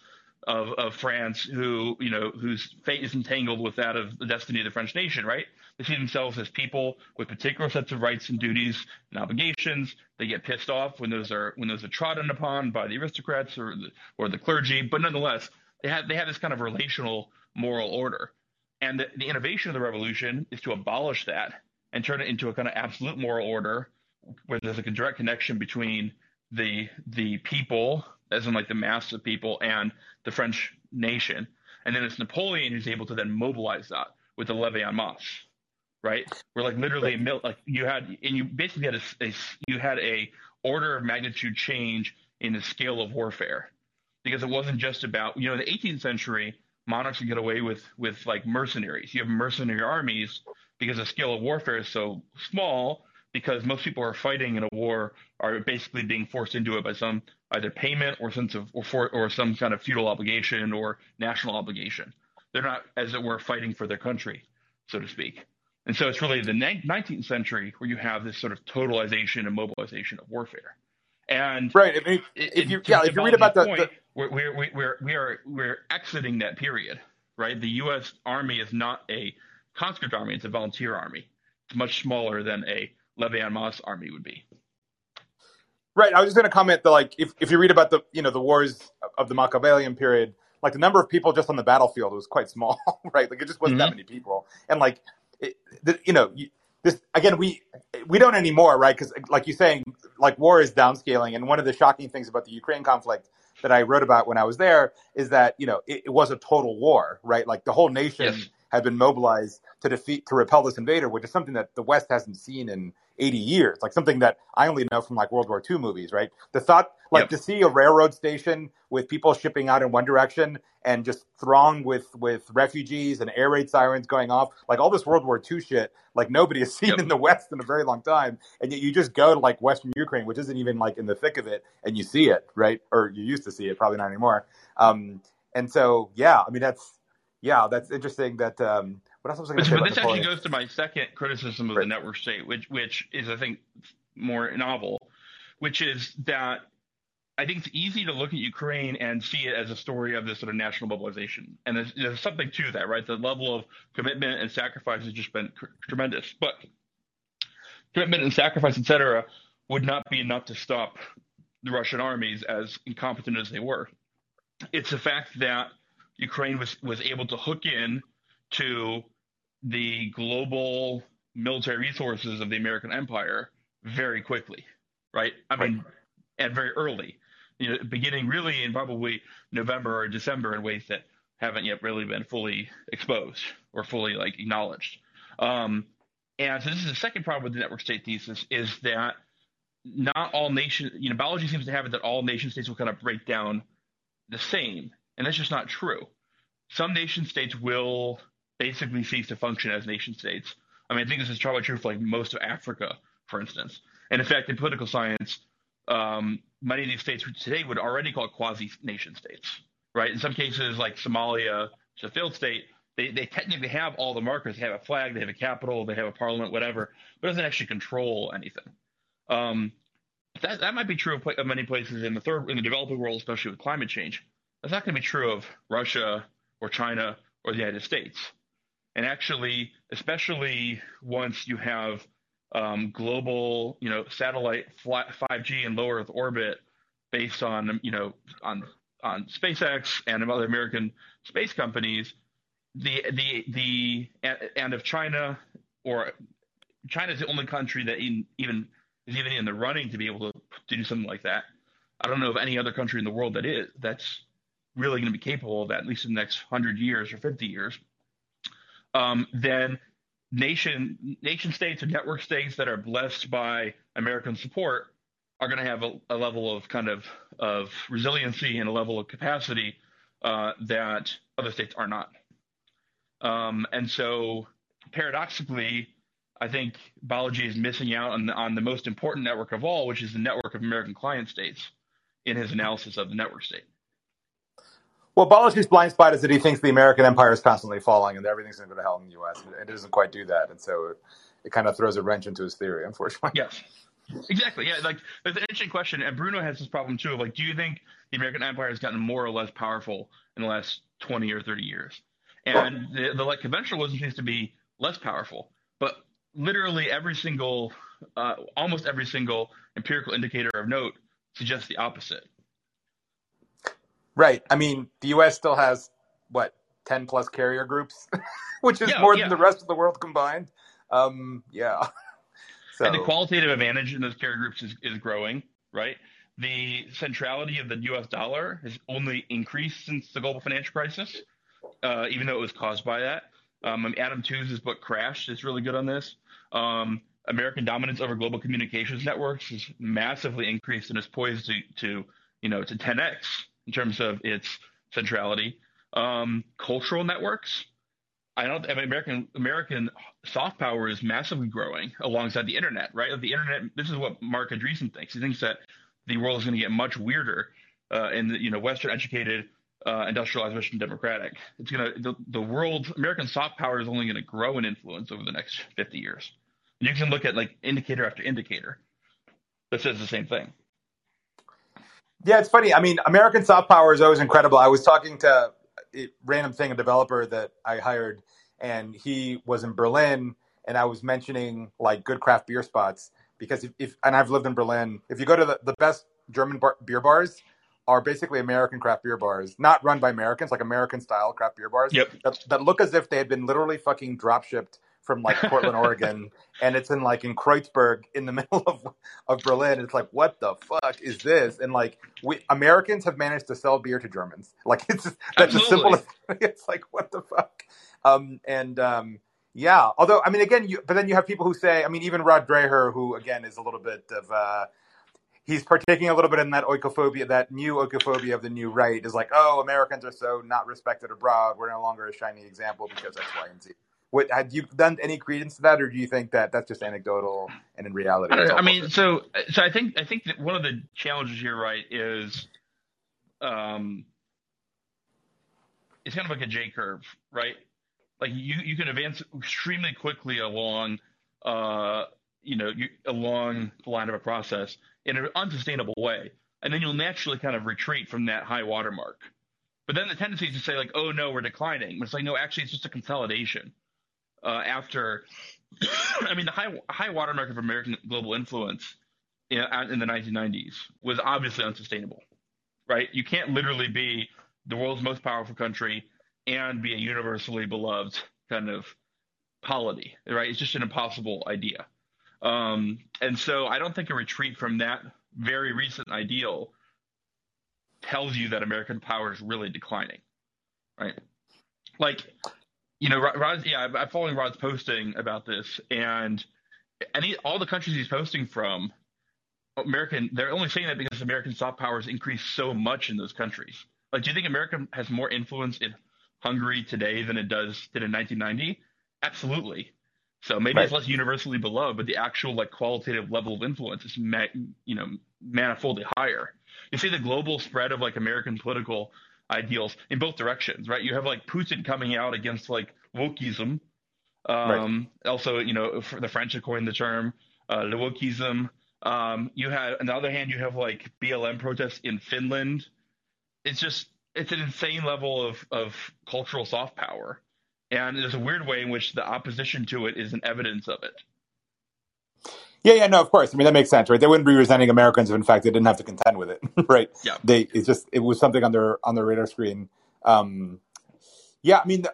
of, of France who you know whose fate is entangled with that of the destiny of the French nation, right? They see themselves as people with particular sets of rights and duties and obligations. They get pissed off when those are when those are trodden upon by the aristocrats or the, or the clergy, but nonetheless, they have they have this kind of relational moral order. And the, the innovation of the revolution is to abolish that and turn it into a kind of absolute moral order where there's like a direct connection between the the people, as in like the mass of people, and the French nation. And then it's Napoleon who's able to then mobilize that with the levee en masse, right? Where like literally, right. like you had, and you basically had a, a you had a order of magnitude change in the scale of warfare, because it wasn't just about you know the 18th century monarchs could get away with with like mercenaries. You have mercenary armies because the scale of warfare is so small because most people are fighting in a war are basically being forced into it by some either payment or sense of or for, or some kind of feudal obligation or national obligation. They're not, as it were, fighting for their country, so to speak. And so it's really the 19th century where you have this sort of totalization and mobilization of warfare. And right, if, if you yeah, if you read about the, point, the... We're, we're we're we are we're exiting that period, right? The U.S. Army is not a conscript army; it's a volunteer army. It's much smaller than a levee en masse army would be. Right. I was just going to comment that, like, if, if you read about the you know the wars of the Machiavellian period, like the number of people just on the battlefield was quite small, right? Like it just wasn't mm-hmm. that many people, and like, it, the, you know, you, this again we we don't anymore, right? Because like you're saying, like war is downscaling, and one of the shocking things about the Ukraine conflict that I wrote about when I was there is that you know it, it was a total war, right? Like the whole nation. Yes have been mobilized to defeat to repel this invader, which is something that the West hasn't seen in 80 years, like something that I only know from like World War II movies, right? The thought, like yep. to see a railroad station with people shipping out in one direction and just thronged with with refugees and air raid sirens going off, like all this World War II shit, like nobody has seen yep. in the West in a very long time. And yet you just go to like Western Ukraine, which isn't even like in the thick of it, and you see it, right? Or you used to see it, probably not anymore. Um, and so, yeah, I mean that's yeah, that's interesting. That um, what else was I going to say? But this actually goes to my second criticism of right. the network state, which which is I think more novel, which is that I think it's easy to look at Ukraine and see it as a story of this sort of national mobilization, and there's, there's something to that, right? The level of commitment and sacrifice has just been cr- tremendous, but commitment and sacrifice, etc., would not be enough to stop the Russian armies, as incompetent as they were. It's the fact that Ukraine was was able to hook in to the global military resources of the American Empire very quickly, right? I mean, right. and very early, you know, beginning really in probably November or December in ways that haven't yet really been fully exposed or fully like acknowledged. Um, and so this is the second problem with the network state thesis is that not all nation, you know, biology seems to have it that all nation states will kind of break down the same, and that's just not true. Some nation states will basically cease to function as nation states. I mean, I think this is probably true for like most of Africa, for instance. And in fact, in political science, um, many of these states today would already call quasi nation states, right? In some cases, like Somalia, it's a failed state, they, they technically have all the markers. They have a flag, they have a capital, they have a parliament, whatever, but it doesn't actually control anything. Um, that, that might be true of, of many places in the third in the developing world, especially with climate change. That's not going to be true of Russia or China or the United States. And actually, especially once you have um, global, you know, satellite 5G and low Earth orbit based on, you know, on on SpaceX and other American space companies, the the the and if China or China is the only country that even is even in the running to be able to, to do something like that. I don't know of any other country in the world that is that's really going to be capable of that, at least in the next hundred years or fifty years. Um, then nation nation states or network states that are blessed by American support are going to have a, a, level of kind of of resiliency and a level of capacity uh, that other states are not. Um, and so, paradoxically, I think Balaji is missing out on the, on the most important network of all, which is the network of American client states, in his analysis of the network state. Well, Balaji's blind spot is that he thinks the American empire is constantly falling and everything's going to go to hell in the U.S. It doesn't quite do that, and so it, it kind of throws a wrench into his theory, unfortunately. Yes, exactly. Yeah, like it's an interesting question, and Bruno has this problem too. Of like, do you think the American empire has gotten more or less powerful in the last twenty or thirty years? And the, the like conventional wisdom seems to be less powerful, but literally every single, uh, almost every single empirical indicator of note suggests the opposite. Right. I mean, the U.S. still has what ten plus carrier groups, which is yeah, more yeah. than the rest of the world combined. Um, yeah. So. And the qualitative advantage in those carrier groups is, is growing, right? The centrality of the U.S. dollar has only increased since the global financial crisis, uh, even though it was caused by that. Um, Adam Tooze's book Crash is really good on this. Um, American dominance over global communications networks has massively increased and is poised to, to you know, to 10x in terms of its centrality. Um, cultural networks. I don't. I mean, American American soft power is massively growing alongside the internet. Right? The internet. This is what Marc Andreessen thinks. He thinks that the world is going to get much weirder, uh, and you know, Western educated, uh, industrialized, Western democratic. It's gonna the, the world. American soft power is only going to grow in influence over the next fifty years. And you can look at like indicator after indicator that says the same thing. Yeah, it's funny. I mean, American soft power is always incredible. I was talking to a random thing, a developer that I hired, and he was in Berlin, and I was mentioning like good craft beer spots because if, if and I've lived in Berlin. If you go to the, the best German bar, beer bars, are basically American craft beer bars, not run by Americans, like American style craft beer bars. Yep. That, that look as if they had been literally fucking drop shipped from like Portland, Oregon, and it's in like in Kreuzberg in the middle of of Berlin. It's like, what the fuck is this? And like, we Americans have managed to sell beer to Germans. Like it's just, that's as simple as it's like, what the fuck? Um, and um, yeah, although I mean, again, you but then you have people who say, I mean, even Rod Dreher, who again is a little bit of. Uh, he's partaking a little bit in that oikophobia, that new oikophobia of the new right is like, oh, Americans are so not respected abroad. We're no longer a shining example because X, Y, and Z. What have you done any credence to that, or do you think that that's just anecdotal and in reality? I, I mean, so so I think I think that one of the challenges here, right, is um, it's kind of like a J curve, right? Like you you can advance extremely quickly along, uh, you know, you, along the line of a process in an unsustainable way. and then you'll naturally kind of retreat from that high watermark. But then the tendency is to say like, oh no, we're declining. But it's like no, actually, it's just a consolidation. Uh, after, I mean, the high high watermark of American global influence in, in the 1990s was obviously unsustainable, right? You can't literally be the world's most powerful country and be a universally beloved kind of polity, right? It's just an impossible idea. Um, and so I don't think a retreat from that very recent ideal tells you that American power is really declining, right? Like, you know, Rod, yeah, I'm following Rod's posting about this, and any all the countries he's posting from, American, they're only saying that because American soft power has increased so much in those countries. Like, do you think America has more influence in Hungary today than it does did in 1990? Absolutely. So maybe right. it's less universally beloved, but the actual like qualitative level of influence is, ma- you know, manifoldly higher. You see the global spread of like American political ideals in both directions, right? You have like Putin coming out against like wokeism. Um, right. Also, you know, the French have coined the term uh, le wokeism. Um, you have, on the other hand, you have like BLM protests in Finland. It's just, it's an insane level of, of cultural soft power. And there's a weird way in which the opposition to it is an evidence of it. Yeah, yeah, no, of course. I mean, that makes sense, right? They wouldn't be resenting Americans if, in fact, they didn't have to contend with it, right? Yeah. They, it's just, it was something on their on their radar screen. Um, yeah, I mean,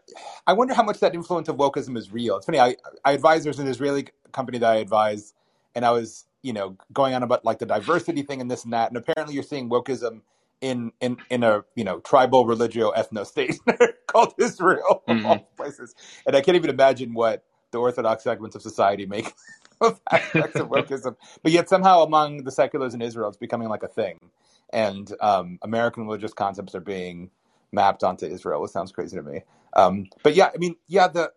I wonder how much that influence of wokeism is real. It's funny. I, I advise there's an Israeli company that I advise, and I was, you know, going on about like the diversity thing and this and that, and apparently you're seeing wokeism in in in a you know tribal religio ethno state called Israel mm-hmm. all places, and I can't even imagine what the orthodox segments of society make of aspects of wokeism. But yet somehow among the seculars in Israel, it's becoming like a thing, and um, American religious concepts are being mapped onto Israel. It sounds crazy to me. Um, but yeah, I mean, yeah, the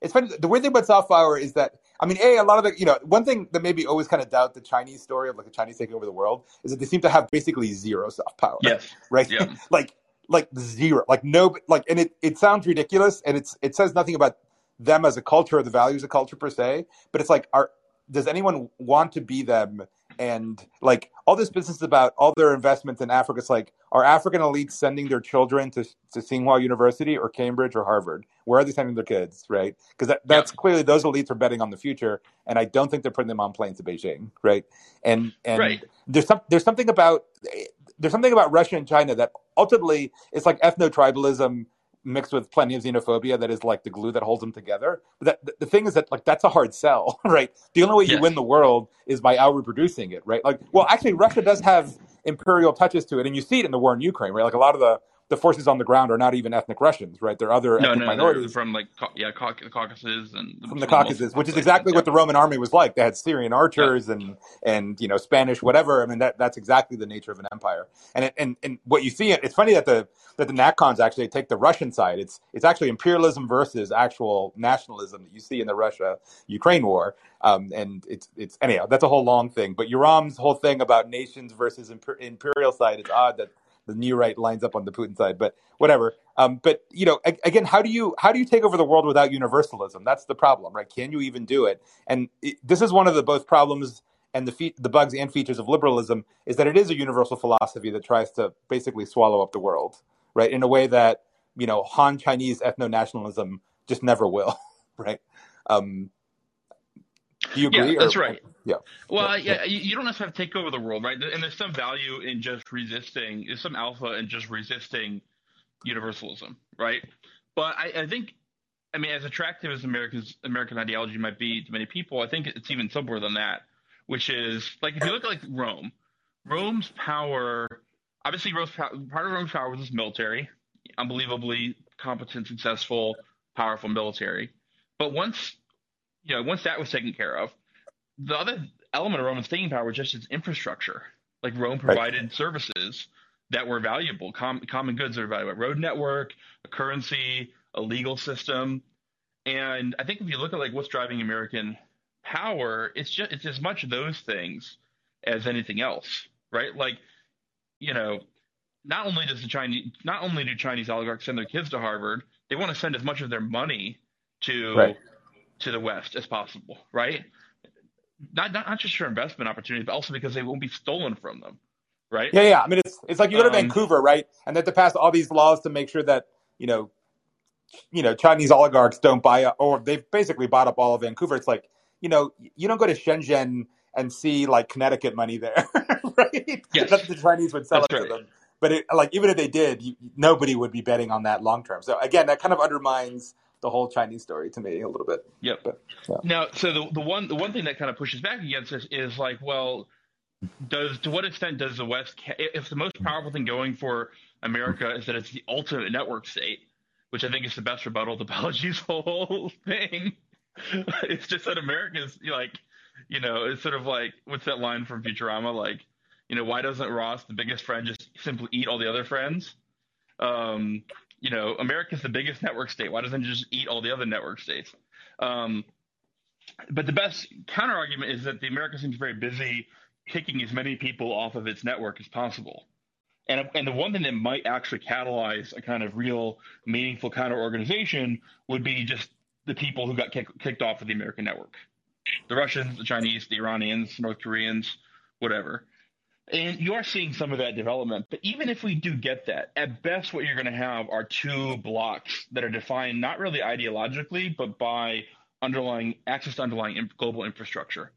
it's funny. The weird thing about soft power is that I mean, a a lot of the you know one thing that maybe always kind of doubt the Chinese story of like the Chinese taking over the world is that they seem to have basically zero soft power. Yes. Right. Yeah. like like zero. Like no. Like and it it sounds ridiculous and it's it says nothing about them as a culture or the values of culture per se. But it's like are does anyone want to be them and like all this business about all their investments in Africa. It's like, are African elites sending their children to, to Tsinghua University or Cambridge or Harvard? Where are they sending their kids, right? Because that, that's yeah. clearly those elites are betting on the future, and I don't think they're putting them on planes to Beijing, right? And and right. there's some there's something about eh, there's something about Russia and China that ultimately it's like ethno tribalism mixed with plenty of xenophobia that is like the glue that holds them together. But that, the thing is that like that's a hard sell, right? The only way you yes. win the world is by out reproducing it, right? Like, well, actually, Russia does have imperial touches to it, and you see it in the war in Ukraine, right? Like a lot of the the forces on the ground are not even ethnic Russians, right? They're other no, ethnic no, minorities from like yeah, the Caucasus and from the Caucasus, which is exactly what the Roman army was like. They had Syrian archers yeah. and and you know Spanish whatever. I mean that that's exactly the nature of an empire. And it, and and what you see, it's funny that the that the NatCons actually take the Russian side. It's it's actually imperialism versus actual nationalism that you see in the Russia Ukraine war. Um, and it's it's anyhow that's a whole long thing. But Yoram's whole thing about nations versus imperial side, it's odd that the new right lines up on the Putin side, but whatever. Um, but you know, again, how do you how do you take over the world without universalism? That's the problem, right? Can you even do it? And it, this is one of the both problems and the fe- the bugs and features of liberalism is that it is a universal philosophy that tries to basically swallow up the world, right? In a way that you know Han Chinese ethno nationalism just never will, right? Um, do you agree? Yeah, that's or, right. Yeah. Well, yeah, yeah, you don't necessarily have to take over the world, right? And there's some value in just resisting. There's some alpha in just resisting universalism, right? But I, I think, I mean, as attractive as America's American ideology might be to many people, I think it's even simpler than that. Which is like if you look at like Rome, Rome's power, obviously, Rome's, part of Rome's power was its military, unbelievably competent, successful, powerful military. But once you know, once that was taken care of, the other element of Roman staying power was just its infrastructure. Like Rome provided right. services that were valuable, com- common goods that are valuable, road network, a currency, a legal system. And I think if you look at like what's driving American power, it's just it's as much those things as anything else, right? Like, you know, not only does the Chinese not only do Chinese oligarchs send their kids to Harvard, they want to send as much of their money to right to the West as possible, right? Not, not not just for investment opportunities, but also because they won't be stolen from them. right? Yeah, yeah. I mean, it's it's like you go to um, Vancouver, right, and they have to pass all these laws to make sure that you know, you know, Chinese oligarchs don't buy up, or they've basically bought up all of Vancouver. It's like you know, you don't go to Shenzhen and see like Connecticut money there, right? Yes. Not that the Chinese would sell That's it right. to them, but it, like even if they did, you, nobody would be betting on that long term. So again, that kind of undermines the whole Chinese story to me a little bit. Yep. But, yeah. Now, so the the one the one thing that kind of pushes back against this is like, well, does to what extent does the West, if the most powerful thing going for America is that it's the ultimate network state, which I think is the best rebuttal to Balaji's whole thing. it's just that America's like, you know, it's sort of like what's that line from Futurama? Like, you know, why doesn't Ross, the biggest friend, just simply eat all the other friends? Um, you know, America's the biggest network state. Why doesn't it just eat all the other network states? Um, but the best counter argument is that the America seems very busy kicking as many people off of its network as possible. And, and the one thing that might actually catalyze a kind of real meaningful counter organization would be just the people who got kick, kicked off of the American network the Russians, the Chinese, the Iranians, North Koreans, whatever. And you are seeing some of that development. But even if we do get that, at best, what you're going to have are two blocks that are defined not really ideologically, but by underlying access to underlying global infrastructure,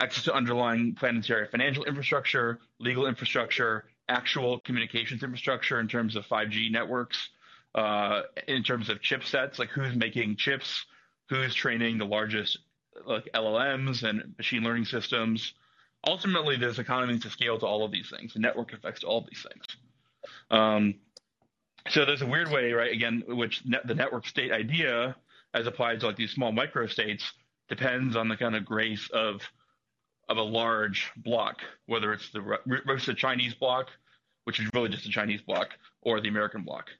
access to underlying planetary financial infrastructure, legal infrastructure, actual communications infrastructure in terms of 5G networks, uh, in terms of chipsets, like who's making chips, who's training the largest like LLMs and machine learning systems ultimately there's economies of scale to all of these things, the network effects to all of these things. Um, so there's a weird way, right? Again, which the network state idea, as applied to like these small micro states, depends on the kind of grace of of a large block, whether it's the the Chinese block, which is really just a Chinese block, or the American block.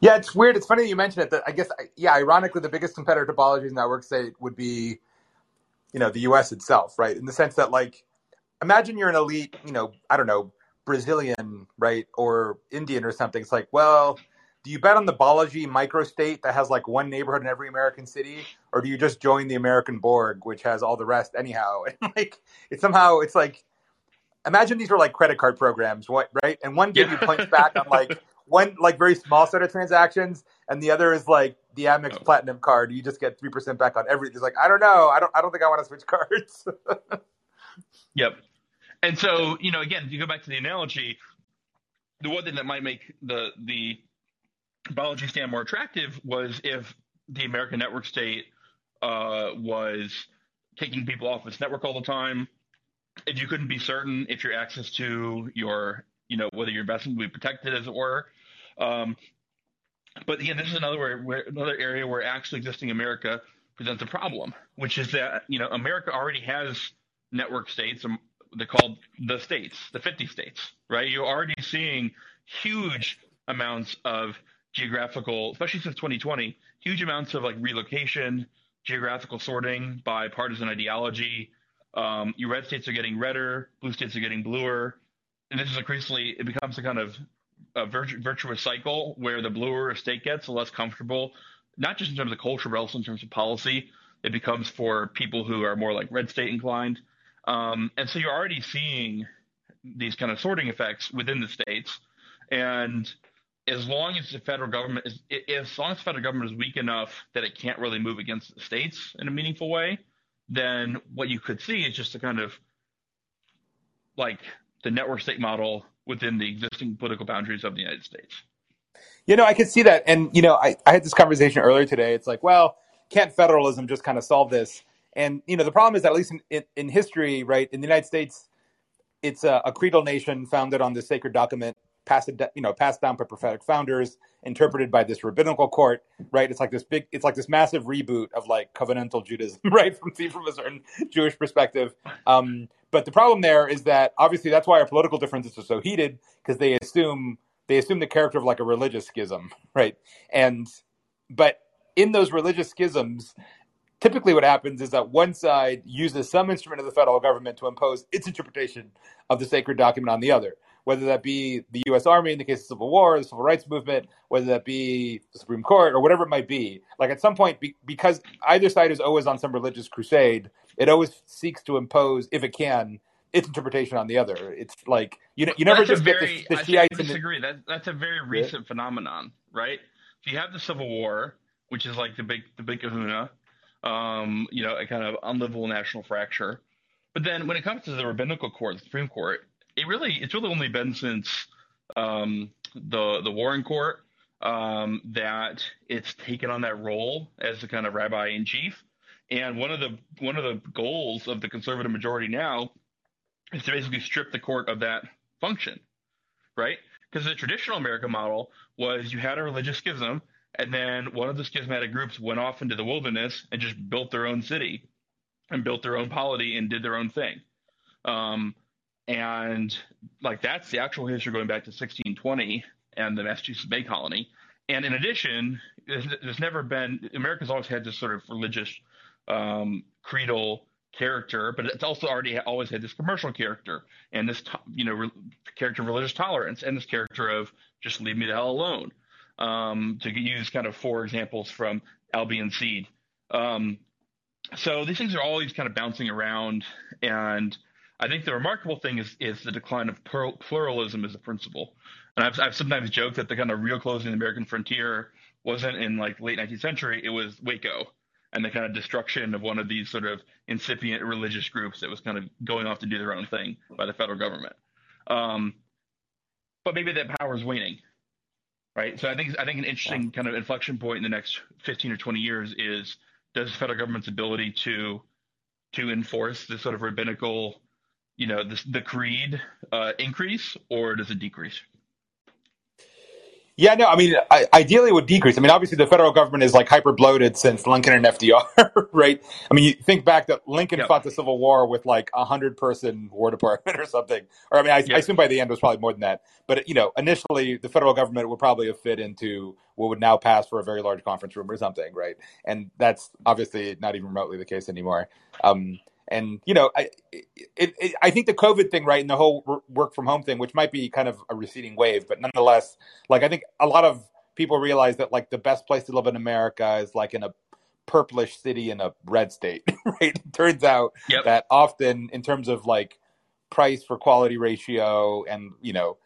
Yeah, it's weird. It's funny that you mentioned it. That I guess, yeah, ironically, the biggest competitor to Balaji's network state would be you know the U.S. itself, right? In the sense that like, imagine you're an elite, you know, I don't know, Brazilian, right, or Indian or something. It's like, well, do you bet on the Balaji microstate that has like one neighborhood in every American city, or do you just join the American Borg, which has all the rest anyhow? And like, it's somehow it's like, imagine these were like credit card programs, what, right? And one gives yeah. you points back on like one like very small set of transactions, and the other is like the Amex oh. Platinum card. You just get three percent back on everything. It's like I don't know. I don't. I don't think I want to switch cards. yep. And so you know, again, if you go back to the analogy, the one thing that might make the the Balaji stand more attractive was if the American network state uh, was kicking people off its network all the time. If you couldn't be certain if your access to your, you know, whether your investment would be protected, as it were, um, but again, this is another where, where, another area where actually existing America presents a problem, which is that you know America already has network states. Um, they're called the states, the 50 states, right? You're already seeing huge amounts of geographical, especially since 2020, huge amounts of like relocation, geographical sorting by partisan ideology. Um, your red states are getting redder, blue states are getting bluer, and this is increasingly it becomes a kind of a virtu- virtuous cycle where the bluer a state gets, the less comfortable, not just in terms of culture, but also in terms of policy, it becomes for people who are more like red state inclined. Um, and so you're already seeing these kind of sorting effects within the states. And as long as the federal government is, as long as the federal government is weak enough that it can't really move against the states in a meaningful way, then what you could see is just a kind of like the network state model within the existing political boundaries of the United States. You know, I could see that. And, you know, I, I had this conversation earlier today. It's like, well, can't federalism just kind of solve this? And, you know, the problem is that at least in, in, in history, right, in the United States, it's a, a creedal nation founded on this sacred document, passed, you know, passed down by prophetic founders, interpreted by this rabbinical court, right? It's like this big, it's like this massive reboot of like covenantal Judaism, right? From from a certain Jewish perspective. Um, but the problem there is that obviously that's why our political differences are so heated because they assume they assume the character of like a religious schism, right? And but in those religious schisms, typically what happens is that one side uses some instrument of the federal government to impose its interpretation of the sacred document on the other, whether that be the U.S. Army in the case of Civil War, the Civil Rights Movement, whether that be the Supreme Court or whatever it might be. Like at some point, be, because either side is always on some religious crusade, it always seeks to impose, if it can, its interpretation on the other. It's like you know, you never just very, get the, the Shiites. I disagree. The, that that's a very recent yeah. phenomenon, right? So you have the Civil War, which is like the big the big Kahuna, um, you know, a kind of unlivable national fracture. But then when it comes to the rabbinical court, the Supreme Court, it really it's really only been since um, the the Warren Court um, that it's taken on that role as the kind of rabbi in chief. And one of the one of the goals of the conservative majority now is to basically strip the court of that function, right? Because the traditional American model was you had a religious schism, and then one of the schismatic groups went off into the wilderness and just built their own city and built their own polity and did their own thing. Um, and like that's the actual history going back to 1620 and the Massachusetts Bay Colony. And in addition, there's never been America's always had this sort of religious um, creedal character, but it's also already always had this commercial character and this you know re- character of religious tolerance and this character of just leave me the hell alone. Um, to use kind of four examples from Albion Seed. Um, so these things are always kind of bouncing around, and I think the remarkable thing is is the decline of pluralism as a principle. And I've, I've sometimes joked that the kind of real closing of the American frontier wasn't in like late 19th century; it was Waco and the kind of destruction of one of these sort of incipient religious groups that was kind of going off to do their own thing by the federal government. Um, but maybe that power is waning, right? So I think I think an interesting kind of inflection point in the next 15 or 20 years is does the federal government's ability to to enforce this sort of rabbinical you know, the, the creed uh, increase or does it decrease? Yeah, no, I mean, I, ideally it would decrease. I mean, obviously the federal government is like hyper bloated since Lincoln and FDR, right? I mean, you think back that Lincoln yep. fought the Civil War with like a hundred person War Department or something. Or I mean, I, yep. I, assume by the end it was probably more than that. But you know, initially the federal government would probably have fit into what would now pass for a very large conference room or something, right? And that's obviously not even remotely the case anymore. Um, and you know, I it, it, I think the COVID thing, right, and the whole work from home thing, which might be kind of a receding wave, but nonetheless, like I think a lot of people realize that like the best place to live in America is like in a purplish city in a red state, right? It turns out yep. that often, in terms of like price for quality ratio, and you know,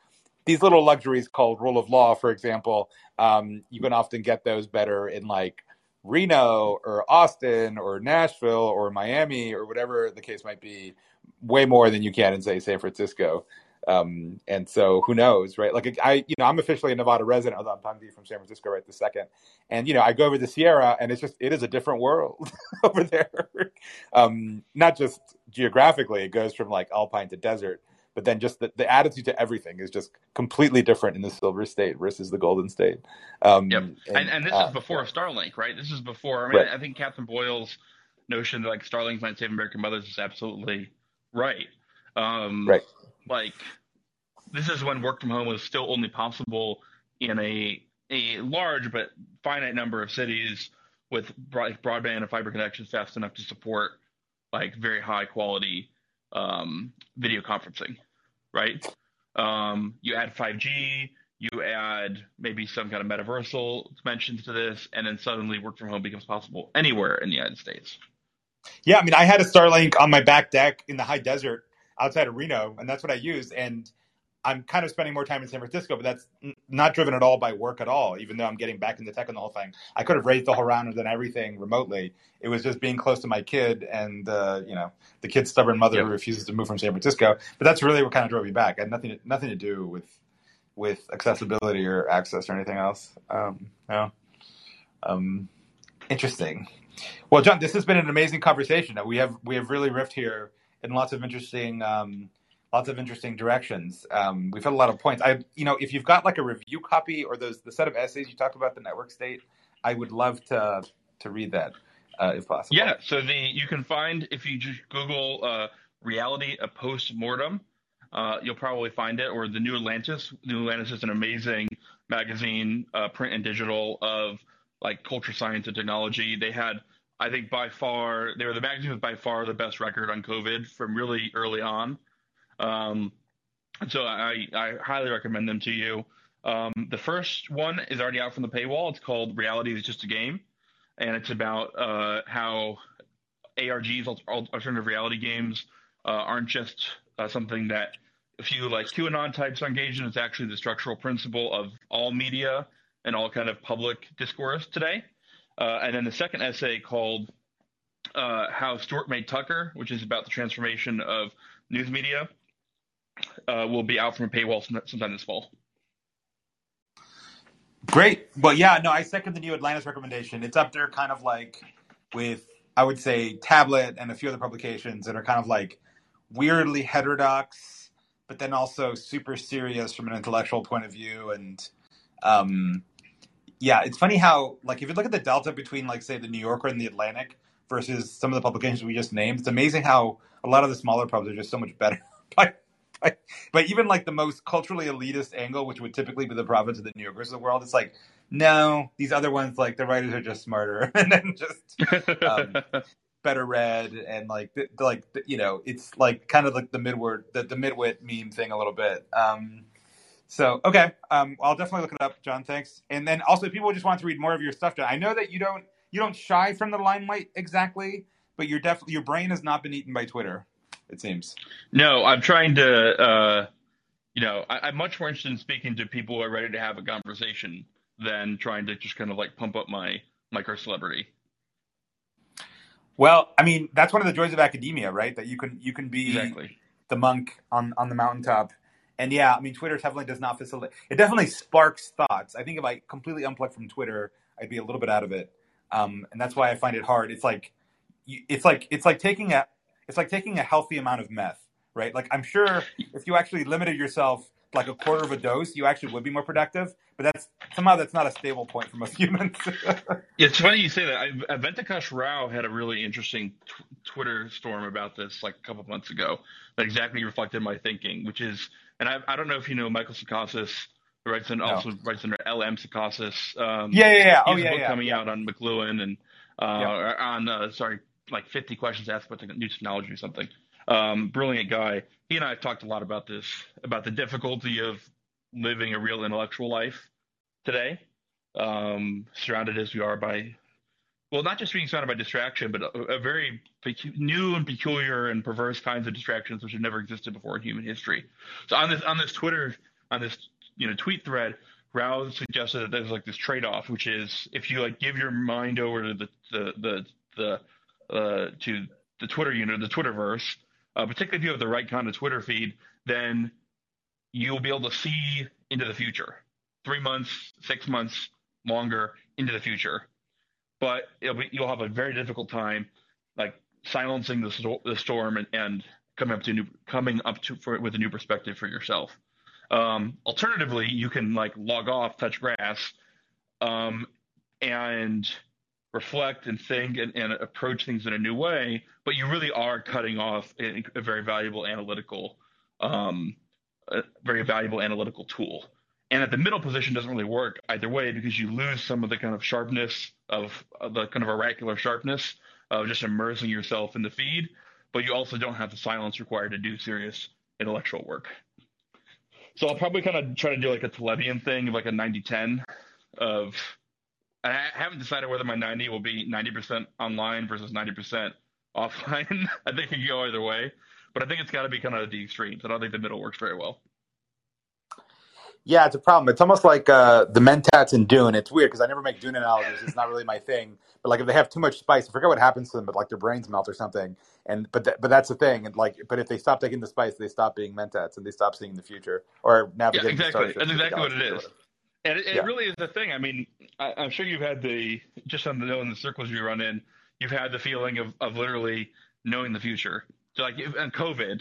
these little luxuries called rule of law, for example, um, you can often get those better in like Reno or Austin or Nashville or Miami or whatever the case might be, way more than you can in say San Francisco. Um, and so who knows, right? Like I, you know, I'm officially a Nevada resident, although I'm you from San Francisco right this second. And you know, I go over the Sierra, and it's just it is a different world over there. um, not just geographically, it goes from like alpine to desert, but then just the, the attitude to everything is just completely different in the Silver State versus the Golden State. Um, yep. And, and, and this uh, is before Starlink, right? This is before. I mean, right. I think Katherine Boyle's notion that like Starlink might save American mothers is absolutely right. Um, right. Like this is when work from home was still only possible in a a large but finite number of cities with broadband and fiber connections fast enough to support like very high quality um, video conferencing, right? Um, you add 5G, you add maybe some kind of metaversal dimensions to this, and then suddenly work from home becomes possible anywhere in the United States. Yeah, I mean, I had a Starlink on my back deck in the high desert outside of Reno, and that's what I used. And I'm kind of spending more time in San Francisco, but that's not driven at all by work at all, even though I'm getting back into tech and the whole thing. I could have raised the whole round and done everything remotely. It was just being close to my kid and, uh, you know, the kid's stubborn mother yep. who refuses to move from San Francisco. But that's really what kind of drove me back. It had nothing, nothing to do with, with accessibility or access or anything else. Um, no. Um, interesting. Well, Jon, this has been an amazing conversation. We have, we have really riffed here in lots of interesting, um, lots of interesting directions. Um, we've had a lot of points. I, you know, if you've got like a review copy or those the set of essays you talked about the network state, I would love to to read that uh, if possible. Yeah. So the you can find if you just Google uh, reality a post mortem, uh, you'll probably find it. Or the New Atlantis. New Atlantis is an amazing magazine, uh, print and digital of like culture, science, and technology. They had. I think by far, they were the magazine with by far the best record on COVID from really early on. Um, so I, I highly recommend them to you. Um, the first one is already out from the paywall. It's called Reality is Just a Game, and it's about uh, how ARGs, alternative reality games, uh, aren't just uh, something that a few like QAnon types are engaged in. It's actually the structural principle of all media and all kind of public discourse today. Uh, and then the second essay called uh, How Stewart Made Tucker, which is about the transformation of news media, uh, will be out from a paywall sometime this fall. Great. Well, yeah, no, I second the New Atlantis recommendation. It's up there kind of like with, I would say, Tablet and a few other publications that are kind of like weirdly heterodox, but then also super serious from an intellectual point of view. And um, yeah, it's funny how, like, if you look at the delta between, like, say, the New Yorker and the Atlantic versus some of the publications we just named, it's amazing how a lot of the smaller pubs are just so much better by but even like the most culturally elitist angle, which would typically be the province of the New Yorkers of the world, it's like, no, these other ones, like the writers are just smarter and then just um, better read and like, the, like the, you know, it's like kind of like the midword, the, the midwit meme thing a little bit. Um, so okay, um, I'll definitely look it up, Jon. Thanks. And then also, people just want to read more of your stuff, Jon. I know that you don't you don't shy from the limelight exactly, but you're definitely your brain has not been eaten by Twitter it seems. No, I'm trying to, uh, you know, I, am much more interested in speaking to people who are ready to have a conversation than trying to just kind of like pump up my micro celebrity. Well, I mean, that's one of the joys of academia, right? That you can you can be exactly. the monk on on the mountaintop. And yeah, I mean, Twitter definitely does not facilitate. It definitely sparks thoughts. I think if I completely unplugged from Twitter, I'd be a little bit out of it, um, and that's why I find it hard. It's like, it's like it's like taking a it's like taking a healthy amount of meth, right? Like I'm sure if you actually limited yourself like a quarter of a dose, you actually would be more productive. But that's somehow that's not a stable point for most humans. it's funny you say that. I, Venkatesh Rao had a really interesting t- Twitter storm about this like a couple months ago that exactly reflected my thinking, which is, and I, I don't know if you know Michael Sacasas, who writes and no. also writes under LM Sacasas. Um, yeah, yeah, yeah. Oh, yeah, book yeah, coming yeah. out on McLuhan and uh, yeah. on uh, sorry like 50 questions asked about the new technology or something. Um, brilliant guy. He and I have talked a lot about this, about the difficulty of living a real intellectual life today, um, surrounded as we are by, well, not just being surrounded by distraction, but a, a very pecu- new and peculiar and perverse kinds of distractions which have never existed before in human history. So on this on this Twitter on this you know tweet thread, Rao suggested that there's like this trade off, which is if you like give your mind over to the the the, the uh, to the Twitter unit, the Twitterverse, uh, particularly if you have the right kind of Twitter feed, then you'll be able to see into the future, three months, six months, longer into the future. But be, you'll have a very difficult time, like silencing the, sto- the storm and, and, coming up to new, coming up to for, with a new perspective for yourself. Um, alternatively, you can like log off, touch grass, um, and reflect and think and, and, approach things in a new way, but you really are cutting off a, a very valuable analytical, um, very valuable analytical tool. And at the middle position doesn't really work either way because you lose some of the kind of sharpness of, of the kind of oracular sharpness of just immersing yourself in the feed, but you also don't have the silence required to do serious intellectual work. So I'll probably kind of try to do like a Talebian thing, like a 90-10 of I haven't decided whether my 90 will be 90% online versus 90% offline. I think it can go either way, but I think it's got to be kind of the extremes. I don't think the middle works very well. Yeah, it's a problem. It's almost like uh, the mentats in Dune. It's weird because I never make Dune analogies. It's not really my thing. But like if they have too much spice, I forget what happens to them, but like their brains melt or something. And but th- but that's the thing. And like, but if they stop taking the spice, they stop being mentats and they stop seeing the future or navigating. Yeah, exactly. That's exactly what it is. And it, it yeah. really is the thing. I mean, I, am sure you've had the just on the in the circles you run in, you've had the feeling of, of literally knowing the future. So like and COVID,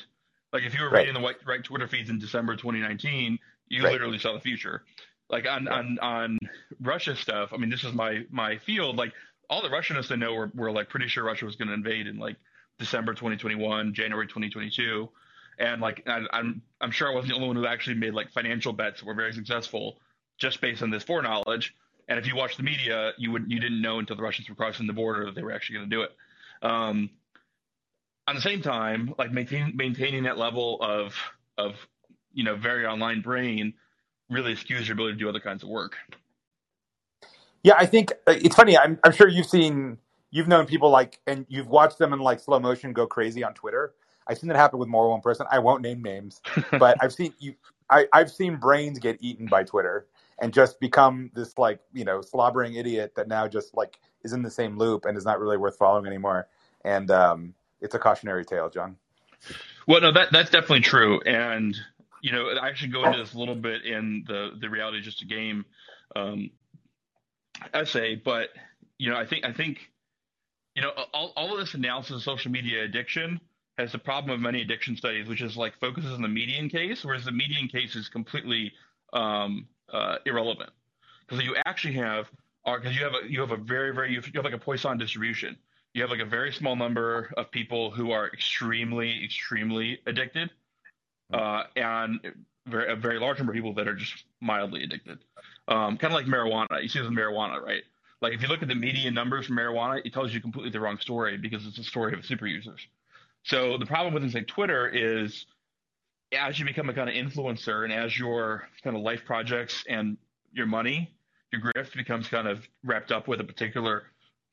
like if you were right. reading the right, right, Twitter feeds in December 2019, you right. literally saw the future. Like on, yeah. on on Russia stuff. I mean, this is my my field. Like all the Russianists I know were, were like pretty sure Russia was going to invade in like December 2021, January 2022, and like I, I'm I'm sure I wasn't the only one who actually made like financial bets that were very successful just based on this foreknowledge. And if you watch the media, you would you didn't know until the Russians were crossing the border that they were actually going to do it. Um, at the same time, like maintain, maintaining that level of of you know very online brain really skews your ability to do other kinds of work. Yeah, I think uh, it's funny. I'm, I'm sure you've seen, you've known people like, and you've watched them in like slow motion go crazy on Twitter. I've seen that happen with more than one person. I won't name names, but I've seen you. I, I've seen brains get eaten by Twitter and just become this like you know slobbering idiot that now just like is in the same loop and is not really worth following anymore. And um, it's a cautionary tale, Jon. Well, no, that that's definitely true, and you know, I actually go into this a little bit in the the reality just a game um, essay, but you know, I think I think you know all all of this analysis of social media addiction has the problem of many addiction studies, which is like focuses on the median case, whereas the median case is completely um, uh, irrelevant because you actually have because you have a you have a very very you have like a Poisson distribution. You have like a very small number of people who are extremely extremely addicted, uh, and very, a very large number of people that are just mildly addicted. Um, kind of like marijuana. You see this with marijuana, right? Like if you look at the median numbers for marijuana, it tells you completely the wrong story because it's a story of super users. So the problem with say Twitter is as you become a kind of influencer and as your kind of life projects and your money, your grift becomes kind of wrapped up with a particular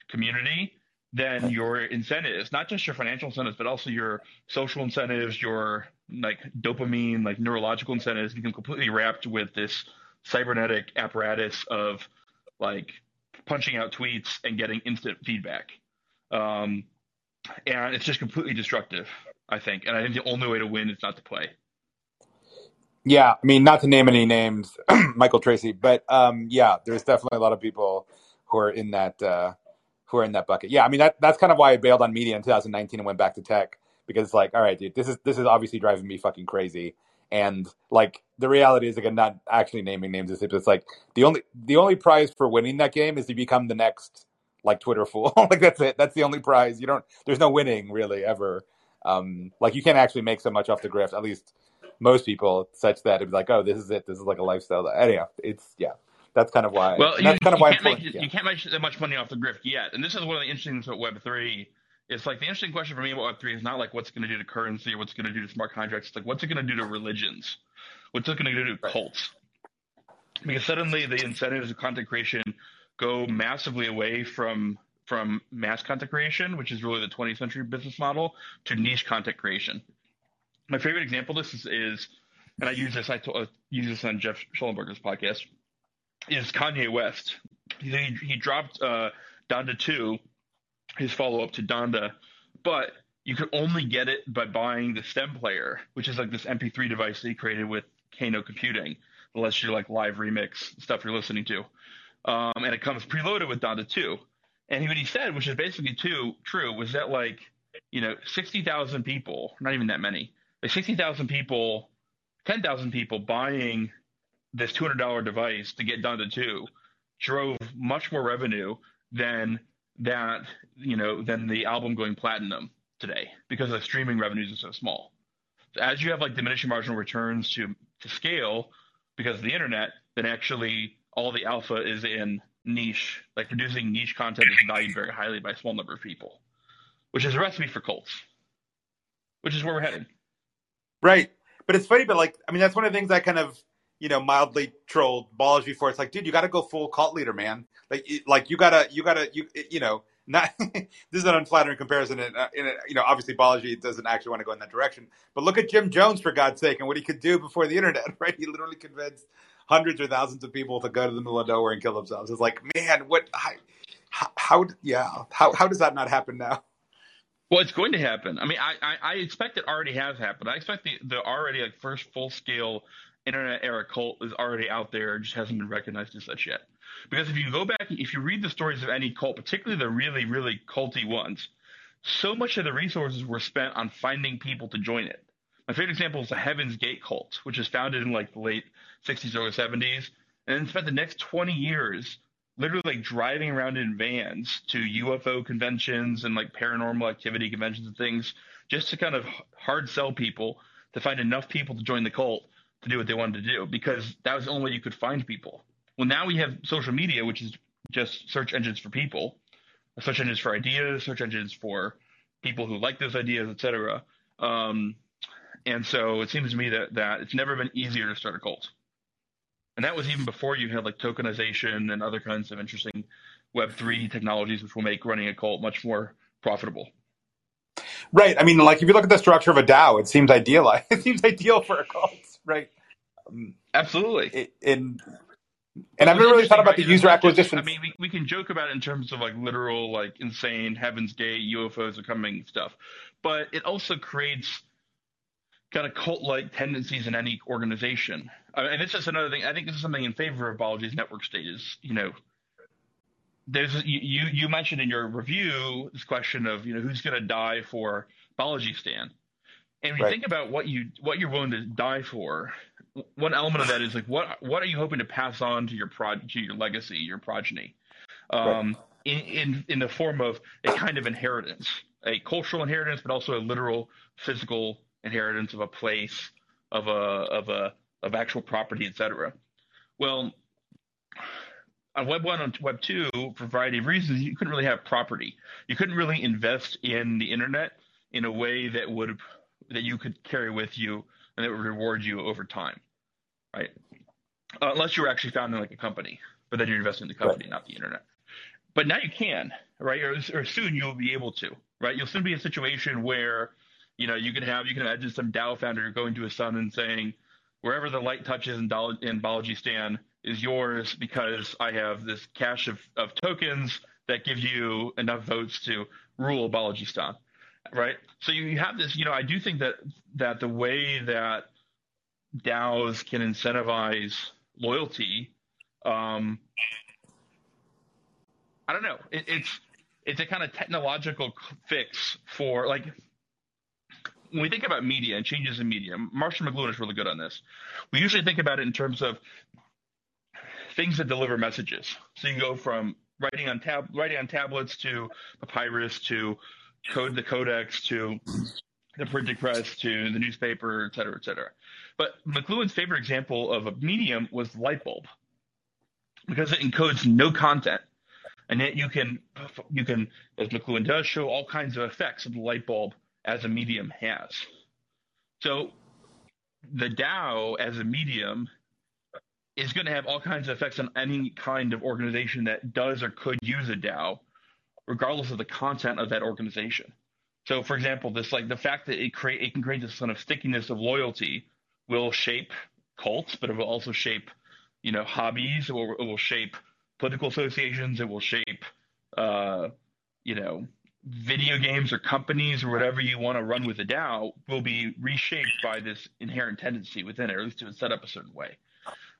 community, then your incentives, not just your financial incentives, but also your social incentives, your like dopamine, like neurological incentives become completely wrapped with this cybernetic apparatus of like punching out tweets and getting instant feedback. Um, and it's just completely destructive, I think. And I think the only way to win is not to play. Yeah, I mean, not to name any names, Michael Tracey, but um, yeah, there's definitely a lot of people who are in that uh, who are in that bucket. Yeah, I mean that that's kind of why I bailed on media in 2019 and went back to tech because it's like, all right, dude, this is this is obviously driving me fucking crazy. And like the reality is, again, not actually naming names. It's like the only the only prize for winning that game is to become the next like Twitter fool. like that's it. That's the only prize. You don't. There's no winning really ever. Um, like you can't actually make so much off the grift. At least most people, such that it'd be like, oh, this is it. This is like a lifestyle. Anyhow, it's yeah. That's kind of why. Well, you, that's kind of why can't make, yeah. you can't make that much money off the grift yet. And this is one of the interesting things about Web three. It's like the interesting question for me about Web three is not like what's going to do to currency or what's going to do to smart contracts. It's like what's it going to do to religions? What's it going to do to cults? Because suddenly the incentives of content creation go massively away from from mass content creation, which is really the 20th century business model, to niche content creation. My favorite example of this is, is and I use this I told, uh, use this on Jeff Schellenberger's podcast, is Kanye West. He he dropped uh, Donda two, his follow up to Donda, but you could only get it by buying the stem player, which is like this MP3 device that he created with Kano Computing that lets you like live remix stuff you're listening to. Um, and it comes preloaded with Donda 2. And what he said, which is basically too, true, was that like, you know, 60,000 people, not even that many, like 60,000 people, 10,000 people buying this $200 device to get Donda 2 drove much more revenue than that, you know, than the album going platinum today because the streaming revenues are so small. So as you have like diminishing marginal returns to to scale because of the internet, then actually all the alpha is in niche, like producing niche content is valued very highly by a small number of people, which is a recipe for cults, which is where we're headed. Right. But it's funny, but like, I mean, that's one of the things I kind of, you know, mildly trolled Ballers before. It's like, dude, you got to go full cult leader, man. Like, like you gotta, you gotta, you, you know, not this is an unflattering comparison. And uh, you know, obviously, Balaji doesn't actually want to go in that direction. But look at Jim Jones for God's sake and what he could do before the internet. Right? He literally convinced hundreds or thousands of people to go to the middle of nowhere and kill themselves. It's like, man, what? How? how yeah. How how does that not happen now? Well, it's going to happen. I mean, I, I, I expect it already has happened. I expect the, the already like first full scale internet era cult is already out there, just hasn't been recognized as such yet. Because if you go back, if you read the stories of any cult, particularly the really, really culty ones, so much of the resources were spent on finding people to join it. My favorite example is the Heaven's Gate cult, which was founded in like the late 60s, early 70s, and then spent the next 20 years literally like driving around in vans to UFO conventions and like paranormal activity conventions and things just to kind of hard sell people to find enough people to join the cult to do what they wanted to do because that was the only way you could find people. Well, now we have social media, which is just search engines for people, search engines for ideas, search engines for people who like those ideas, etc. Um, and so it seems to me that that it's never been easier to start a cult. And that was even before you had like tokenization and other kinds of interesting Web3 technologies, which will make running a cult much more profitable. Right. I mean, like if you look at the structure of a DAO, it seems ideal. It seems ideal for a cult, right? Um, Absolutely. In and I've never really thought about the user acquisition. I mean, we, we can joke about it in terms of like literal, like insane Heaven's Gate UFOs are coming stuff, but it also creates kind of cult-like tendencies in any organization. And this is another thing. I think this is something in favor of Balaji's network state is, you know, there's you you mentioned in your review this question of you know who's going to die for Balajistan, and when you right. think about what you what you're willing to die for, one element of that is like what what are you hoping to pass on to your prod to your legacy, your progeny, um, right. in, in in the form of a kind of inheritance, a cultural inheritance, but also a literal physical inheritance of a place, of a of a of actual property, etc. Well, on Web one and Web two, for a variety of reasons, you couldn't really have property. You couldn't really invest in the internet in a way that would that you could carry with you and that would reward you over time right? Uh, unless you were actually founding like a company, but then you're investing in the company, right. not the internet. But now you can, right? Or, or soon you'll be able to, right? You'll soon be in a situation where, you know, you can have, you can imagine some DAO founder going to his son and saying, wherever the light touches in, in Balaji is yours because I have this cache of, of tokens that give you enough votes to rule Balajistan, right? So you have this, you know, I do think that that the way that DAOs can incentivize loyalty. Um, I don't know. It, it's it's a kind of technological fix for like when we think about media and changes in media. Marshall McLuhan is really good on this. We usually think about it in terms of things that deliver messages. So you can go from writing on tab writing on tablets to papyrus to code the codex to the printing press to the newspaper, et cetera, et cetera. But McLuhan's favorite example of a medium was light bulb because it encodes no content. And yet you can, you can, as McLuhan does, show all kinds of effects of the light bulb as a medium has. So the DAO as a medium is going to have all kinds of effects on any kind of organization that does or could use a DAO, regardless of the content of that organization. So, for example, this like the fact that it create it can create this kind of stickiness of loyalty will shape cults, but it will also shape, you know, hobbies. It will, it will shape political associations. It will shape, uh, you know, video games or companies or whatever you want to run with a DAO will be reshaped by this inherent tendency within it, or at least it was set up a certain way.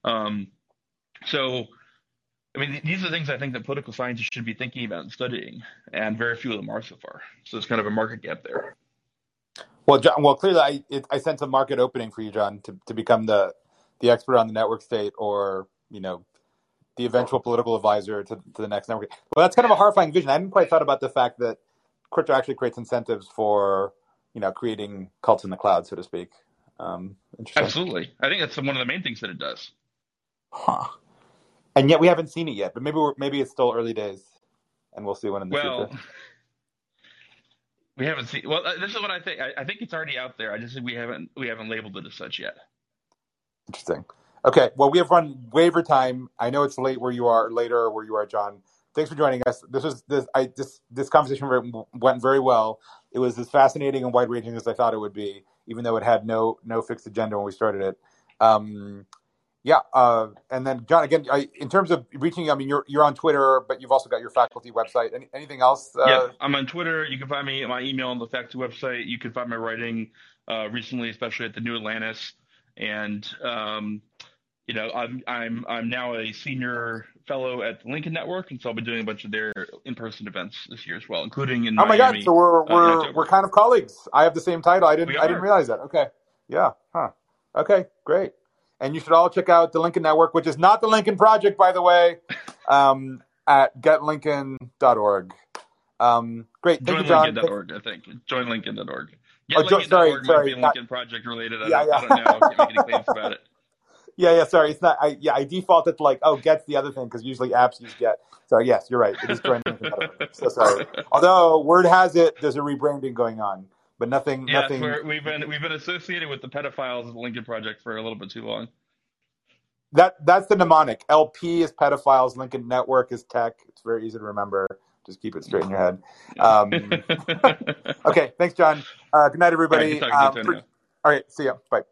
Um, so, I mean, these are things I think that political scientists should be thinking about and studying, and very few of them are so far. So it's kind of a market gap there. Well, Jon, well, clearly, I it, I sense a market opening for you, Jon, to, to become the the expert on the network state, or you know, the eventual political advisor to, to the next network. Well, that's kind of a horrifying vision. I hadn't quite thought about the fact that crypto actually creates incentives for you know creating cults in the cloud, so to speak. Um, Absolutely, I think that's one of the main things that it does. Huh. And yet we haven't seen it yet, but maybe we're, maybe it's still early days, and we'll see when in the well, future. We haven't seen. Well, uh, this is what I think. I, I, think it's already out there. I just think we haven't we haven't labeled it as such yet. Interesting. Okay. Well, we have run waiver time. I know it's late where you are, later where you are, Jon. Thanks for joining us. This was this. I this this conversation went very well. It was as fascinating and wide ranging as I thought it would be, even though it had no no fixed agenda when we started it. Um, yeah, uh, and then Jon, again, I, in terms of reaching, I mean, you're you're on Twitter, but you've also got your faculty website. Any, anything else? Uh... Yeah, I'm on Twitter. You can find me my email on the faculty website. You can find my writing uh, recently, especially at the New Atlantis, and um, you know, I'm I'm I'm now a senior fellow at the Lincoln Network, and so I'll be doing a bunch of their in-person events this year as well, including in. Oh my Miami, god! So we're uh, we're we're kind of colleagues. I have the same title. I didn't I didn't realize that. Okay, yeah, huh? Okay, great. And you should all check out the Lincoln Network, which is not the Lincoln Project, by the way, um, at getlincoln.org. Um, great. Thank you, Jon. Joinlincoln.org, I think. Joinlincoln.org. Get oh, jo- sorry, sorry. Lincoln Project related. I, yeah, don't, yeah. I don't know. I can't make any claims about it. Yeah, yeah. Sorry, it's not. I, yeah, I defaulted to like, oh, get's the other thing because usually apps use get. So yes, you're right. It is joinlincoln.org. so sorry. Although word has it, there's a rebranding going on but nothing. Yeah, nothing. we've been we've been associated with the pedophiles of the Lincoln Project for a little bit too long. that that's the mnemonic. LP is pedophiles. Lincoln Network is tech. It's very easy to remember. Just keep it straight in your head. Um, okay, thanks, Jon. Uh, good night, everybody. All right, um, all right see ya. Bye.